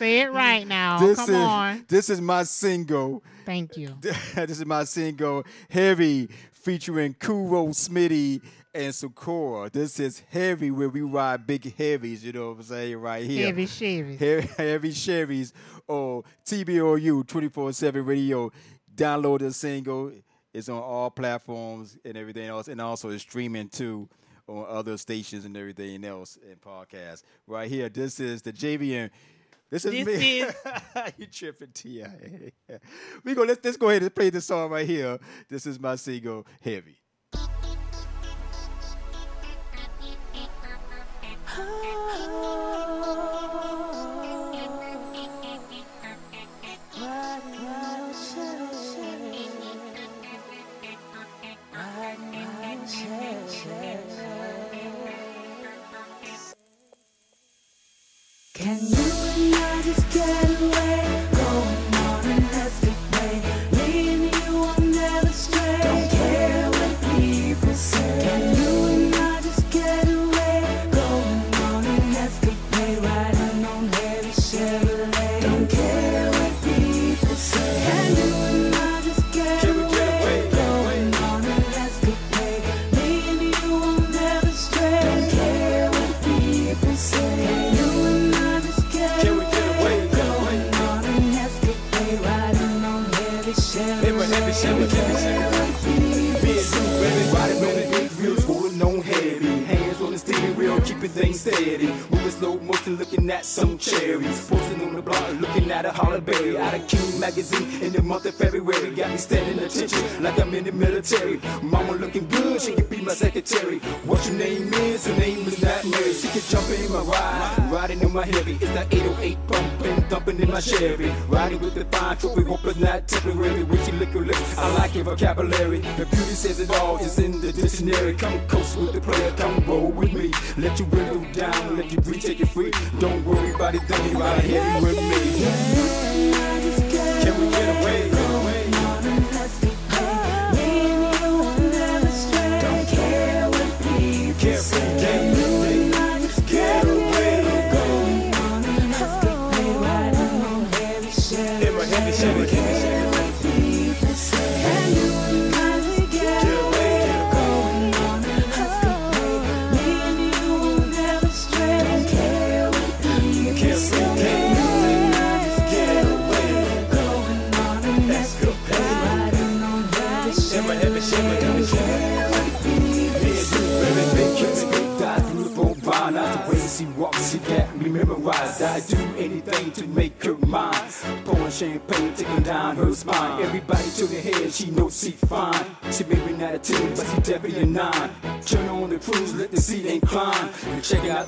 Say it right now. This Come is on. this is my single. Thank you. this is my single Heavy featuring Kuro Smitty and Sakura. This is Heavy where we ride big heavies, you know what I'm saying, right here. Heavy Chevys. Heavy, heavy Chevys or TBOU 24-7 radio. Download the single. It's on all platforms and everything else. And also it's streaming too on other stations and everything else and podcasts. Right here, this is the JVN. This is This me. is- you tripping, Ti? we go. Let's let's go ahead and play this song right here. This is my single, Heavy. Can On the big wheels, on heavy. Hands on the steering wheel, things steady. Slow motion, looking at some cherries. Posting on the block, looking at a hollerberry. Out of Q magazine in the month of February. Got me standing attention like I'm in the military. Mama looking good, she could be my secretary. What your name is? Her name is not Mary. She could jump in my ride. Riding in my heavy, it's that 808 bumping, thumping in my Chevy. Riding with the fine trophy, hope it's not temporary. She lick her lips, I like your vocabulary. Her beauty says it all, it's in the dictionary. Come coast with the player, come roll with me. Let you window down, let you breathe, take it free. Don't worry about it, don't you ride heavy with me. Can we get away? Don't care what people say.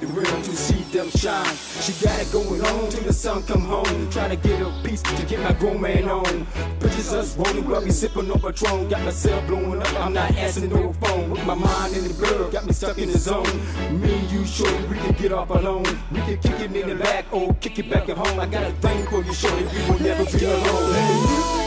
The rim to see them shine. She got it going on till the sun come home. Try to get a piece to get my grown man on. Pictures us rolling while we sipping on Patron. Got myself blowing up, I'm not answering no phone. With my mind in the blur, got me stuck in the zone. Me and you, shorty, we can get off alone. We can kick it in the back or kick it back at home. I got a thing for you, shorty, we will never be alone.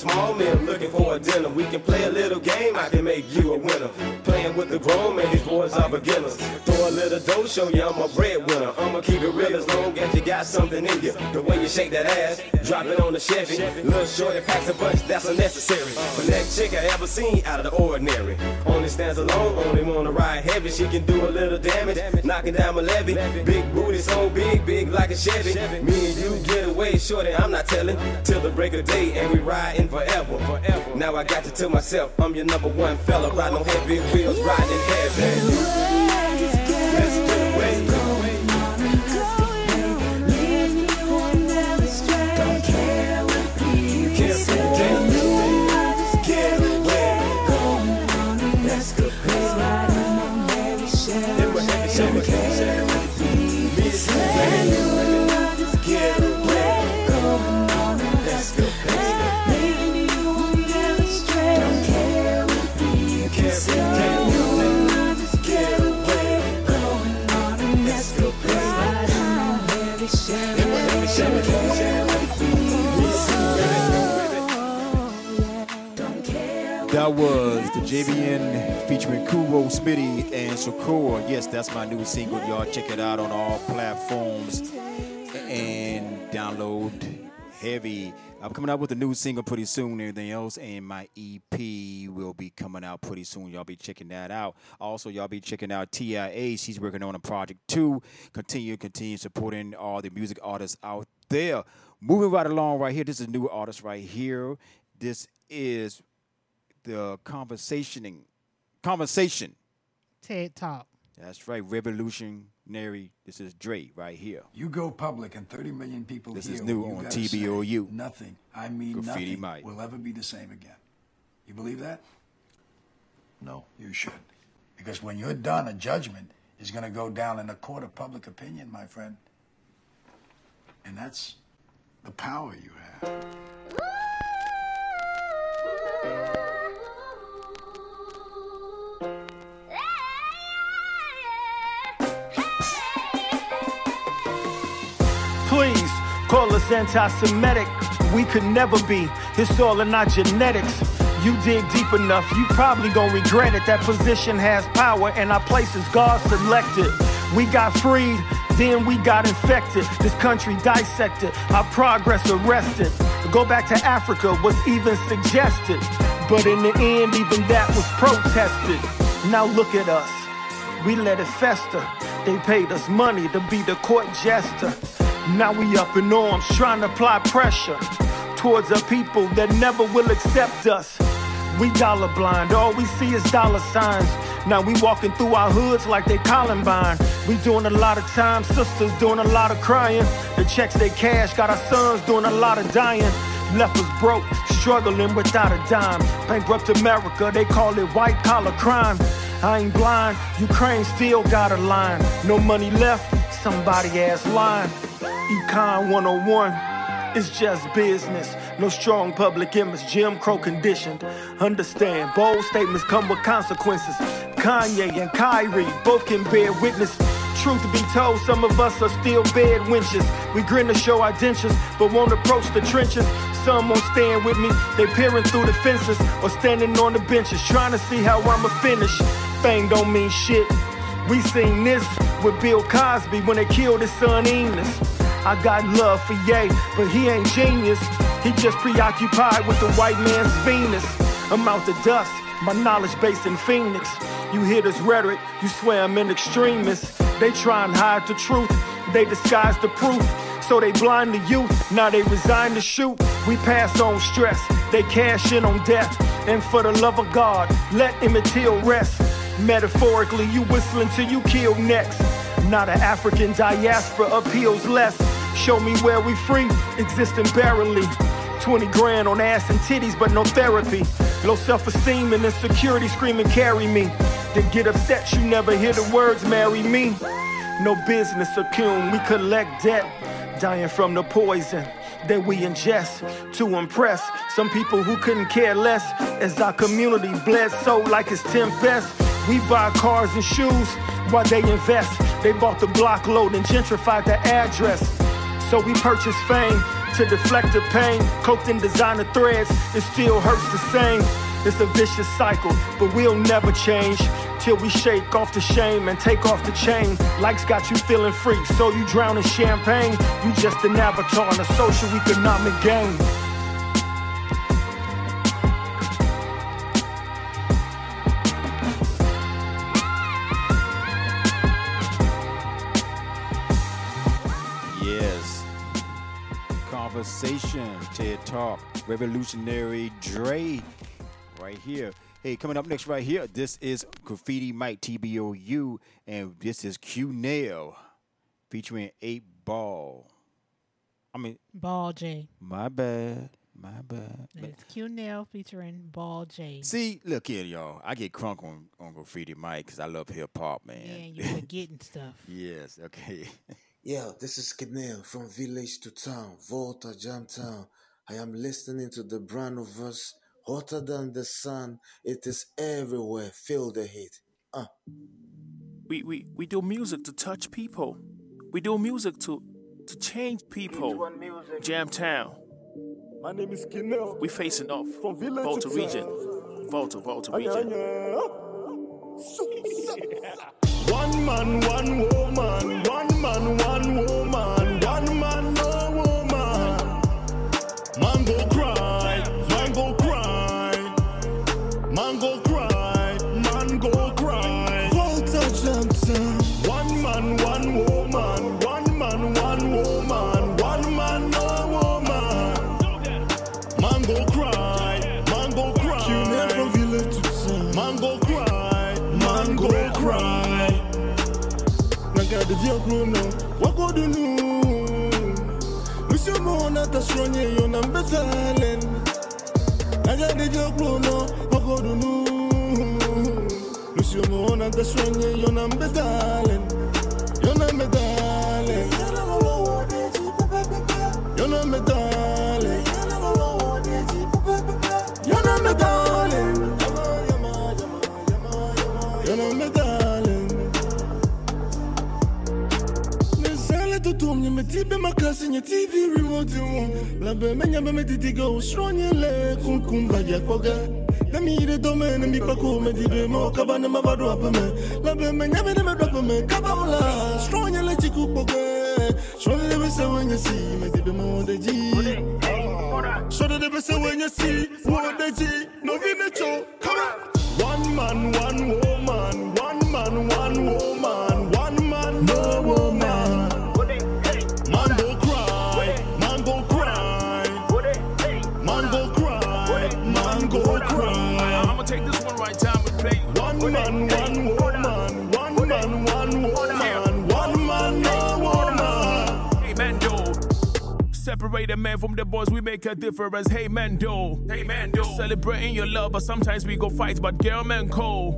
Small meal, looking for a dinner. We can play a little game, I can make you a winner. Playing with the grown man, these boys are beginners. Throw a little dough, show you I'm a breadwinner. I'ma keep it real as long as you got something in you. The way you shake that ass, drop it on the Chevy. Little shorty packs a bunch, that's unnecessary. But next chick I ever seen out of the ordinary. Stands alone, only wanna ride heavy. She can do a little damage, knocking down my levy. Big booty, so big, big like a Chevy. Me and you get away, shorty, I'm not telling. Till the break of day, and we riding forever. forever. Now I got to tell myself, I'm your number one fella. Riding on heavy wheels, riding heavy. That was the JVN featuring Kuro, Smitty, and Sokoa. Yes, that's my new single. Y'all check it out on all platforms and download heavy. I'm coming out with a new single pretty soon, everything else, and my EP will be coming out pretty soon. Y'all be checking that out. Also, y'all be checking out TIA. She's working on a project too. Continue, continue supporting all the music artists out there. Moving right along, right here. This is a new artist right here. This is the conversationing conversation. TED Talk. That's right, revolutionary. This is Dre right here. You go public and 30 million people This hear is new what you on gotta. TBOU. Nothing, I mean Graffiti nothing, Mike. will ever be the same again. You believe that? No, you should. Because when you're done, a judgment is going to go down in a court of public opinion, my friend. And that's the power you have. Anti Semitic. We could never be. It's all in our genetics. You dig deep enough, you probably gon' regret it. That position has power, and our place is God selected. We got freed, then we got infected. This country dissected, our progress arrested. Go back to Africa was even suggested. But in the end, even that was protested. Now look at us. We let it fester. They paid us money to be the court jester. Now we up in arms trying to apply pressure towards a people that never will accept us. We dollar blind, all we see is dollar signs. Now we walking through our hoods like they Columbine. We doing a lot of time, sisters doing a lot of crying. The checks they cash got our sons doing a lot of dying. Left us broke, struggling without a dime. Bankrupt America, they call it white collar crime. I ain't blind, Ukraine still got a line. No money left, somebody ass lying. Econ 101, it's just business. No strong public image, Jim Crow conditioned. Understand, bold statements come with consequences. Kanye and Kyrie both can bear witness. truth be told, some of us are still bed winches. We grin to show our dentures, but won't approach the trenches. Some won't stand with me, they peering through the fences or standing on the benches, trying to see how I'ma finish. Fame don't mean shit. We seen this with Bill Cosby when they killed his son Enos. I got love for Ye, but he ain't genius. He just preoccupied with the white man's Venus. I'm out the dust, my knowledge base in Phoenix. You hear this rhetoric, you swear I'm an extremist. They try and hide the truth, they disguise the proof. So they blind the youth, now they resign to shoot. We pass on stress, they cash in on death. And for the love of God, let Emmett Till rest. Metaphorically, you whistling till you kill next. Not an African diaspora appeals less. Show me where we free, existing barely. 20 grand on ass and titties, but no therapy. Low self esteem and insecurity screaming, carry me. Then get upset, you never hear the words, marry me. No business accum, we collect debt. Dying from the poison that we ingest to impress some people who couldn't care less. As our community bled so like it's 10 best. We buy cars and shoes while they invest. They bought the block load and gentrified the address. So we purchase fame to deflect the pain. Cloaked in designer threads, it still hurts the same. It's a vicious cycle, but we'll never change till we shake off the shame and take off the chain. Likes got you feeling free, so you drown in champagne. You just an avatar in a social economic game. Yes. Conversation, TED Talk, Revolutionary Dre, right here. Hey, coming up next right here, this is Graffiti Mike TBOU, and this is Q Nail featuring 8 Ball. I mean, Ball J. my bad, my bad. It's Q Nail featuring Ball J. See, look here, y'all. I get crunk on, on Graffiti Mike because I love hip hop, man. Yeah, you forgetting stuff. yes, okay. Yeah, this is Kenel from village to town, Volta, Jam Town. I am listening to the brand of us, hotter than the sun. It is everywhere. Feel the heat. Uh. We, we, we do music to touch people. We do music to to change people. Jam Town. My name is Kenel. We facing off. From village Volta to region. town. Volta, Volta Anya, region. One man, one woman. One man, one woman. Via Bruno, what go do no? Monsieur Mona Tasronye, yon am betalen. Naga de via Bruno, what go do no? Monsieur Mona Tasronye, yon am betalen. Yon am betalen. Yon am betalen. Me tibe makasi nye TV remote wo. Labe menya be me titiga usronye le kum kum bagya koga. Na mi de dome na mi pako me dibe mo kaba na mavado apame. Labe menya be de me dropa me kaba ula. Stronye le chiku poke. Stronye de be se wenye si me dibe mo de ji. Stronye de be se wenye si mo de ji. No vine cho kaba. One man, one woman. One man, one woman. Separate a man from the boys, we make a difference. Hey, man, do. Hey, man, do. Celebrating your love, but sometimes we go fight. But girl, man, cool.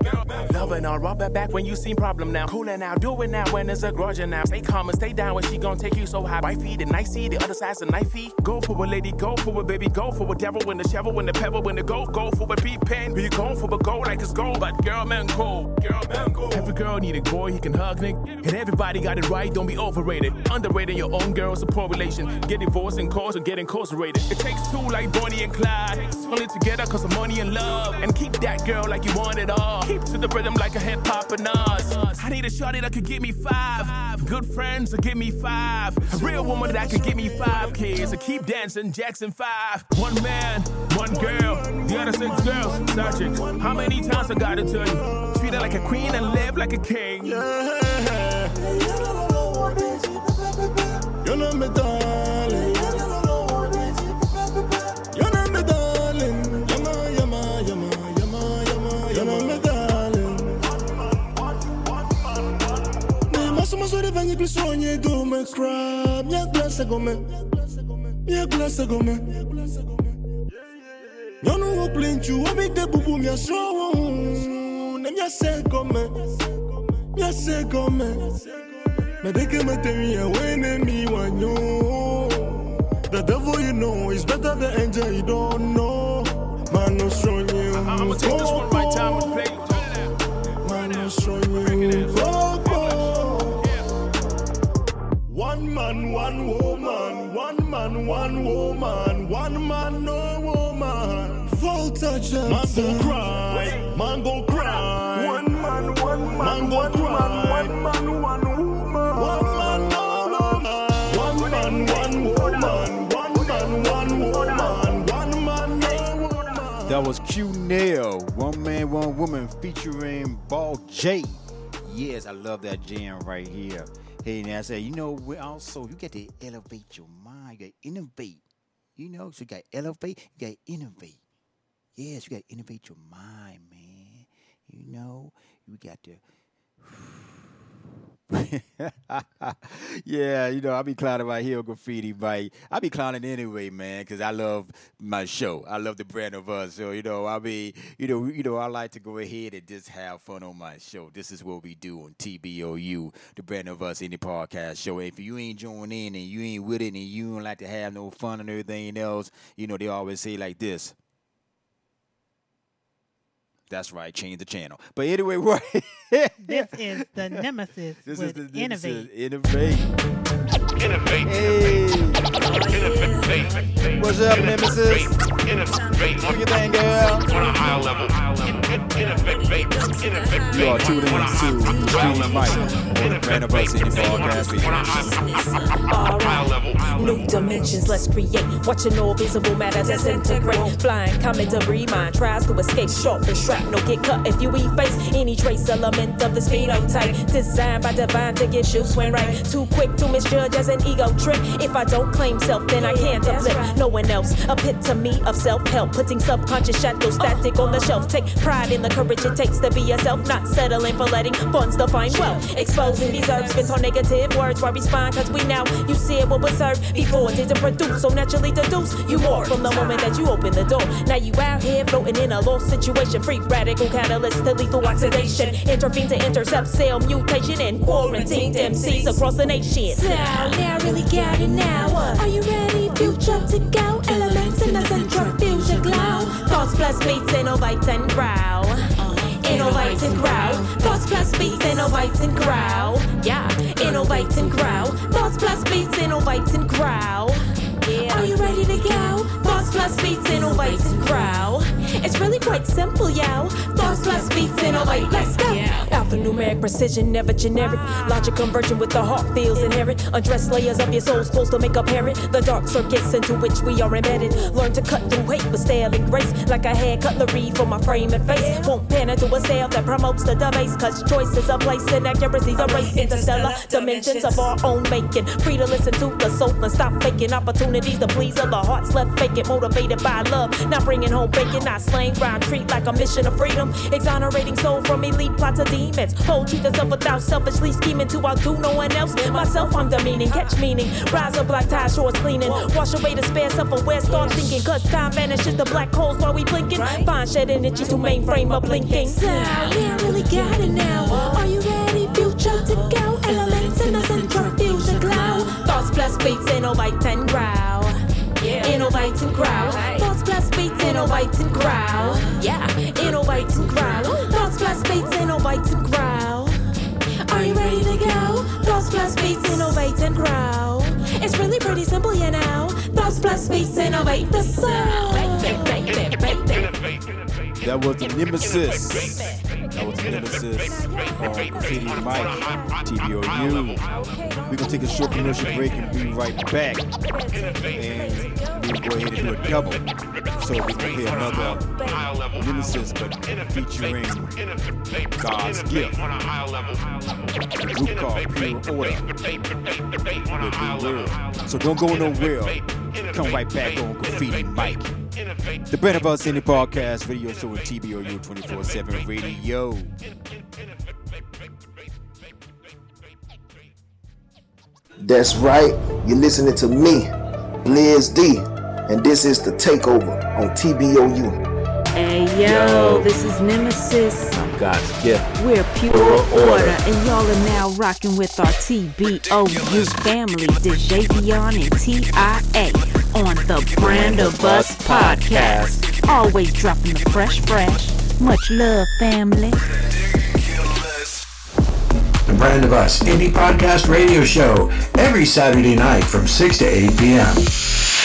Loving on rubber back when you seen problem now. Cooling now, do it now when there's a grudge now. Stay calm and stay down when she gon' take you so high. Wifey, the nicey, the other side's a knifey. Go for a lady, go for a baby, go for a devil when the shovel, when the pebble, when the go, go for a beat pen. Be going for a goal like it's gold, but girl, man, cool. Girl, man, cool. Every girl need a boy he can hug, Nick. And everybody got it right, don't be overrated. Underrated your own girl's a poor relation. Get divorced and cause or get incarcerated. It takes two like Bonnie and Clyde. Only together cause of money and love. And keep that girl like you want it all. Keep to the rhythm like a hip hop and us. I need a shorty that could give me five. Good friends that give me five. A real woman that could give me five kids. To keep dancing, Jackson five. One man, one girl, the other six girls. Sergeant, how many times I gotta tell you? Treat her like a queen and live like a king. You know me, darling. Me maso maso de vanyi klisonye do me crab. Nya glasa gome. Nya glasa gome. Nyonu wo plinchu, wo mi de bubu mi aso. Ne mi ase gome. Mi ase gome. Medeke materia when me one yo. The devil you know is better than angel you don't know. Man no strong you. I'ma take this one right time and play. Man no strong you. Go, One man, one woman. One man, one woman. One man, no woman. Full touch Man go cry. Man go cry. One man, one man. Man go cry. One man, one woman. One man, no woman. One man, one woman. One man, one woman. One man, no woman. That was Q Nail, One Man, One Woman featuring Ball J. Yes, I love that jam right here. Hey, now say, you know, we also, you got to elevate your mind, you got to innovate. You know, so you got to elevate, you got to innovate. Yes, you got to innovate your mind, man. You know, you got to. yeah, you know, I be clowning my heel graffiti, but I be clowning anyway, man, because I love my show. I love the brand of us. So, you know, I be, you know, you know, I like to go ahead and just have fun on my show. This is what we do on TBOU, the brand of us indie podcast show. If you ain't joining in and you ain't with it and you don't like to have no fun and everything else, you know, they always say like this. That's right, change the channel. But anyway, right. This is the nemesis This with is the Innovate. Innovate. Innovate. Hey. Innovate. What's up, Nemesis? Innovate. Do your thing, girl. On a higher level. Innovate. Innovate. You are tuned in to Stream Mike on the brand of us indie podcast. New dimensions, let's create. Watching all visible matter disintegrate. Flying comet debris, mind tries to escape. Sharp and shrapnel get cut if you efface any trace element of this phenotype. Designed by divine to get you swing right. Too quick to misjudge as an ego trip. If I don't claim self, then I can't uplift no one else. a Epitome of self help. Putting subconscious shadows static on the shelf. Take pride in the courage it takes to be yourself. Not settling for letting funds define wealth. Exposing these spins on negative words. Why respond? Cause we now, you see it what will serve before it didn't produce. So naturally deduce you more from the moment that you open the door. Now you out here floating in a lost situation. Free radical catalyst to lethal oxidation. Intervene to intercept cell mutation and quarantine MCs across the nation. So now really got it now. Are you ready, future to go? Elements in the centrifugal glow. Thoughts plus beats, innovate and growl. Innovate and growl. Thoughts plus beats, innovate and growl. Yeah, innovate and growl. Thoughts plus beats, innovate and growl. Yeah. Are you ready to go? Thoughts plus beats, innovate and growl. It's really quite simple, yo. Thoughts plus beats, innovate. Let's go. Alphanumeric precision, never generic. Logic converging with the heart feels inherent. Undressed layers of your soul supposed to make apparent the dark circuits into which we are embedded. Learn to cut through hate with style and grace. Like I had cutlery for my frame and face. Won't pander to a style that promotes the debase. Cause choice is a place and accuracy's a race. Interstellar dimensions of our own making. Free to listen to the soul and stop faking opportunities to please other hearts left vacant. motivated by love. Not bringing home bacon, not slaying ground treat like a mission of freedom. Exonerating soul from elite plots of demons. Hold truth itself without selfishly scheming to outdo no one else. Myself, I'm demeaning, catch meaning. Rise up black tie shorts cleaning. Wash away the spare self aware, start thinking. Cause time vanishes the black holes while we blinking. Find shed energy to mainframe up blinking. So, yeah, I really got it now. Are you ready, future, to go? Elements plus beats, innovate and growl. Innovate and growl. Thoughts plus beats, innovate and growl. Yeah, innovate and growl. Thoughts plus beats, innovate and growl. Are you ready to go? Thoughts plus beats, innovate and growl. It's really pretty simple, you know. Thoughts plus beats innovate the soul. That was the Nemesis. That was the Nemesis on Graffiti Mike, TBOU. We're gonna take a short commercial break and be right back. And we'll go ahead and do a double. So we're gonna hear another Nemesis, but featuring God's gift. A group called Pure Order. With Big. So don't go nowhere. Come right back on Graffiti Mike. The Brand of Us Indie Podcast radio show TBOU 24 7 radio. That's right. You're listening to me, Blizz D, and this is the takeover on TBOU. Hey yo, this is Nemesis. I'm God's gift. We're pure order, and y'all are now rocking with our TBOU family, DeJavion and TIA, on the Brand of Us podcast. Always dropping the fresh, fresh. Much love, family. The Brand of Us Indie Podcast Radio Show every Saturday night from 6 to 8 p.m.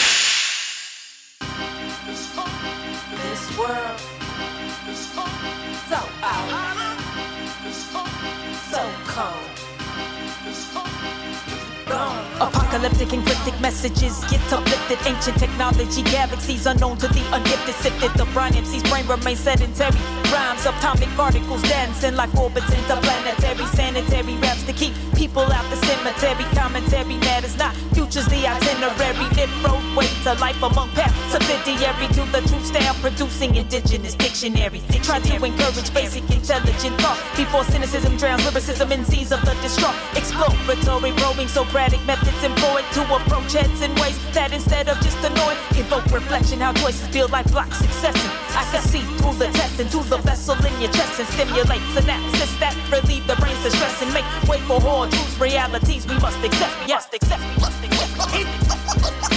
messages get uplifted. Ancient technology, galaxies unknown to the ungifted. Sifted the Brian MC's brain remains sedentary. Rhymes, atomic particles dancing like orbits interplanetary. Sanitary raps to keep people out the cemetery. Commentary matters not. Future's the itinerary. Lit roadway to life among paths. Subsidiary to the true style. Producing indigenous dictionary. Try to encourage basic intelligent thought before cynicism drowns lyricism in seas of the distraught. Exploratory probing Socratic methods employed to approach heads in ways that instead of just annoy, evoke reflection. How choices feel like blocks successing. I can see through the test into the vessel in your chest and stimulate synapses that relieve the brain's distress and make way for hard truths, realities we must accept. We must accept. We must accept.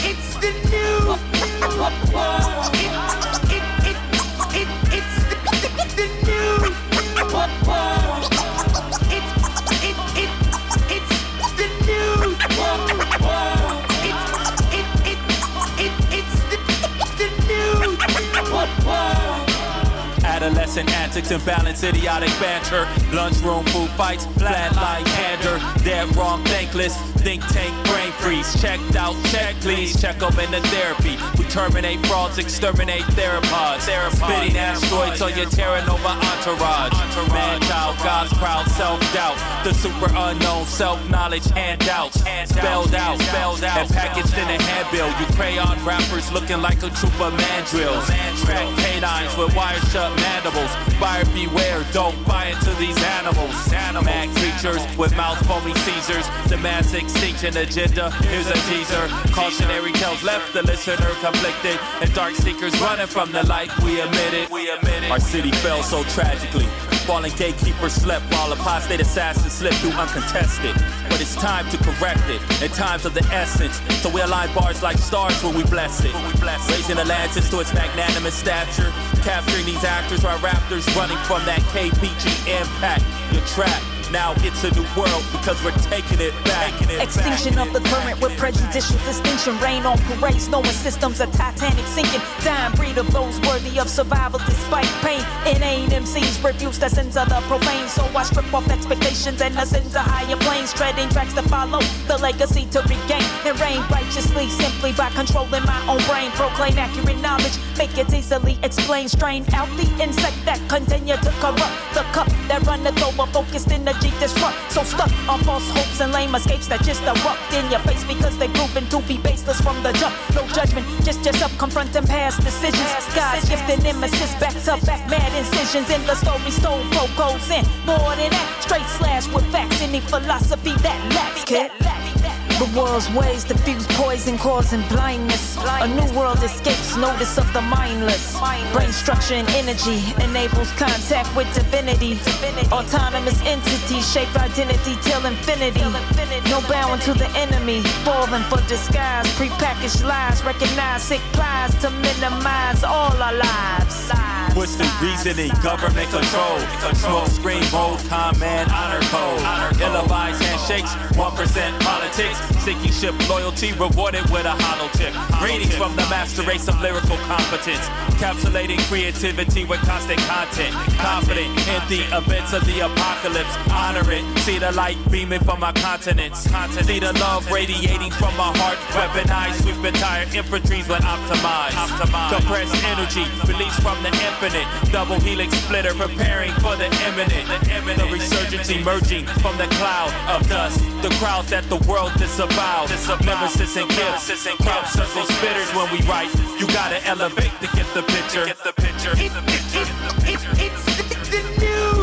It's the new world. It, it, it, it, it's the, the new Adolescent antics, imbalance, idiotic banter. Lunchroom food fights, flat like candor. Dead wrong, thankless. Think tank, brain freeze. Checked out, check please. Check up in the therapy. We terminate frauds, exterminate theropods. Spitting asteroids on your Terra Nova entourage. Man, child, God's proud self doubt. The super unknown, self knowledge handouts. Spelled out, spelled out, and packaged in a handbill. You crayon rappers looking like a troop of mandrills. Crack canines with wire shut mandibles. Buyer beware, don't buy into these animals. Mad creatures with mouth foamy Caesars. The mass extinction agenda. Here's a teaser. Cautionary tales left the listener conflicted. And dark seekers running from the light. We it. Our city fell so tragically. Fallen gatekeepers slept while apostate assassins slipped through uncontested. But it's time to correct it in times of the essence. So we align bars like stars when we bless it. Raising the lances to its magnanimous stature. Capturing these actors while raptors running from that KPG impact. You're trapped. Now it's a new world because we're taking it back. Extinction of the current with prejudicial distinction. Rain on parades, knowing systems of Titanic sinking. Dying breed of those worthy of survival despite pain. Inane MCs refuse to sins of the profane. So I strip off expectations and ascend to higher planes. Treading tracks to follow, the legacy to regain. And reign righteously simply by controlling my own brain. Proclaim accurate knowledge, make it easily explained. Strain out the insect that continue to corrupt the cup that runneth over, focused in the energy disrupt. So stuck on false hopes and lame escapes that just erupt in your face because they're proven to be baseless from the jump. No judgment, just yourself confronting past decisions. God's gifted nemesis, back to back, mad incisions in the story. Stole goes in more than that. Straight slash with facts, any philosophy that lacks, kid. The world's ways diffuse poison, causing blindness. A new world escapes notice of the mindless. Brain structure and energy enables contact with divinity. Autonomous entities shape identity till infinity. No bowing to the enemy, falling for disguise. Prepackaged lies, recognize sick plies to minimize all our lives. Twisted reasoning, government control. Smoke screen, mode, command, honor code. Ill-advised handshakes, 1% politics. Sinking ship loyalty, rewarded with a hollow tip. Greetings from the master race of lyrical competence. Capsulating creativity with constant content. Confident in the events of the apocalypse. Honor it, see the light beaming from my continents. See the love radiating from my heart. Weaponized, sweep entire infantries when optimized. Compressed energy, released from the infinite. Double helix splitter, preparing for the imminent. The resurgence emerging from the cloud of dust. The crowd that the world disavows. Nemesis and gifts, crop circle spitters when we write. You gotta elevate to get the picture. Get the picture. It's the new. It's the new.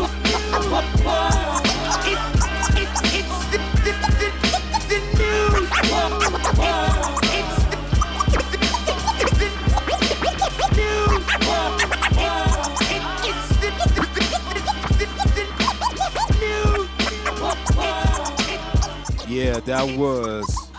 Yeah, that was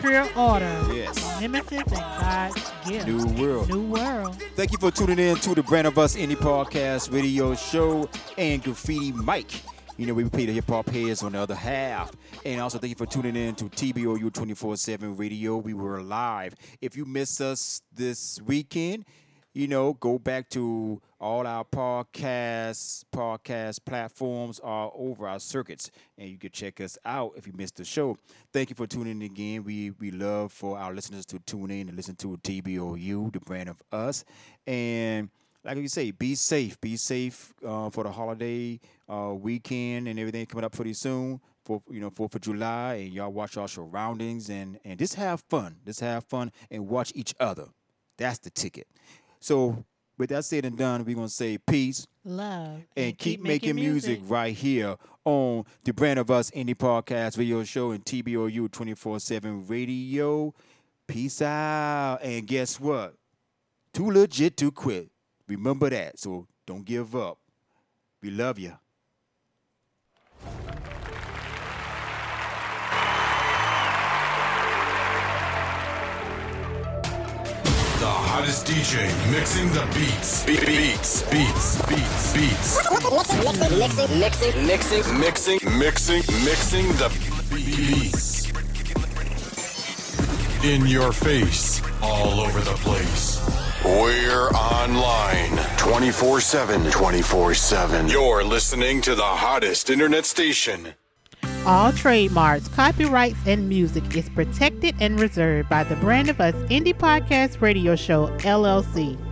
Pure order. Yes. Nemesis and God's gift. New World. New world. Thank you for tuning in to the Brand of Us Indie Podcast Radio Show and Graffiti Mike. You know, we play the hip hop heads on the other half. And also, thank you for tuning in to TBOU 24 7 Radio. We were live. If you missed us this weekend, you know, go back to all our podcasts, podcast platforms all over our circuits, and you can check us out if you missed the show. Thank you for tuning in again. We we love for our listeners to tune in and listen to TBOU, the brand of us, and like you say, be safe. Be safe uh, for the holiday uh, weekend and everything coming up pretty soon. For you know, Fourth of July, and y'all watch our surroundings and and just have fun. Just have fun and watch each other. That's the ticket. So with that said and done, we're gonna say peace Love. and, keep, making, music. right here on the Brand of Us Indie Podcast Video Show and TBOU 24 7 Radio. Peace out. And guess what? Too legit to quit. Remember that. So don't give up. We love you. The hottest DJ mixing the beats. Be- beats, beats, beats, beats. Mixing, mixing, mixing, Mixing, mixing, mixing the beats. In your face, all over the place. We're online 24 7. 24 7. You're listening to the hottest internet station. All trademarks, copyrights, and music is protected and reserved by the Brand of Us Indie Podcast Radio Show, LLC.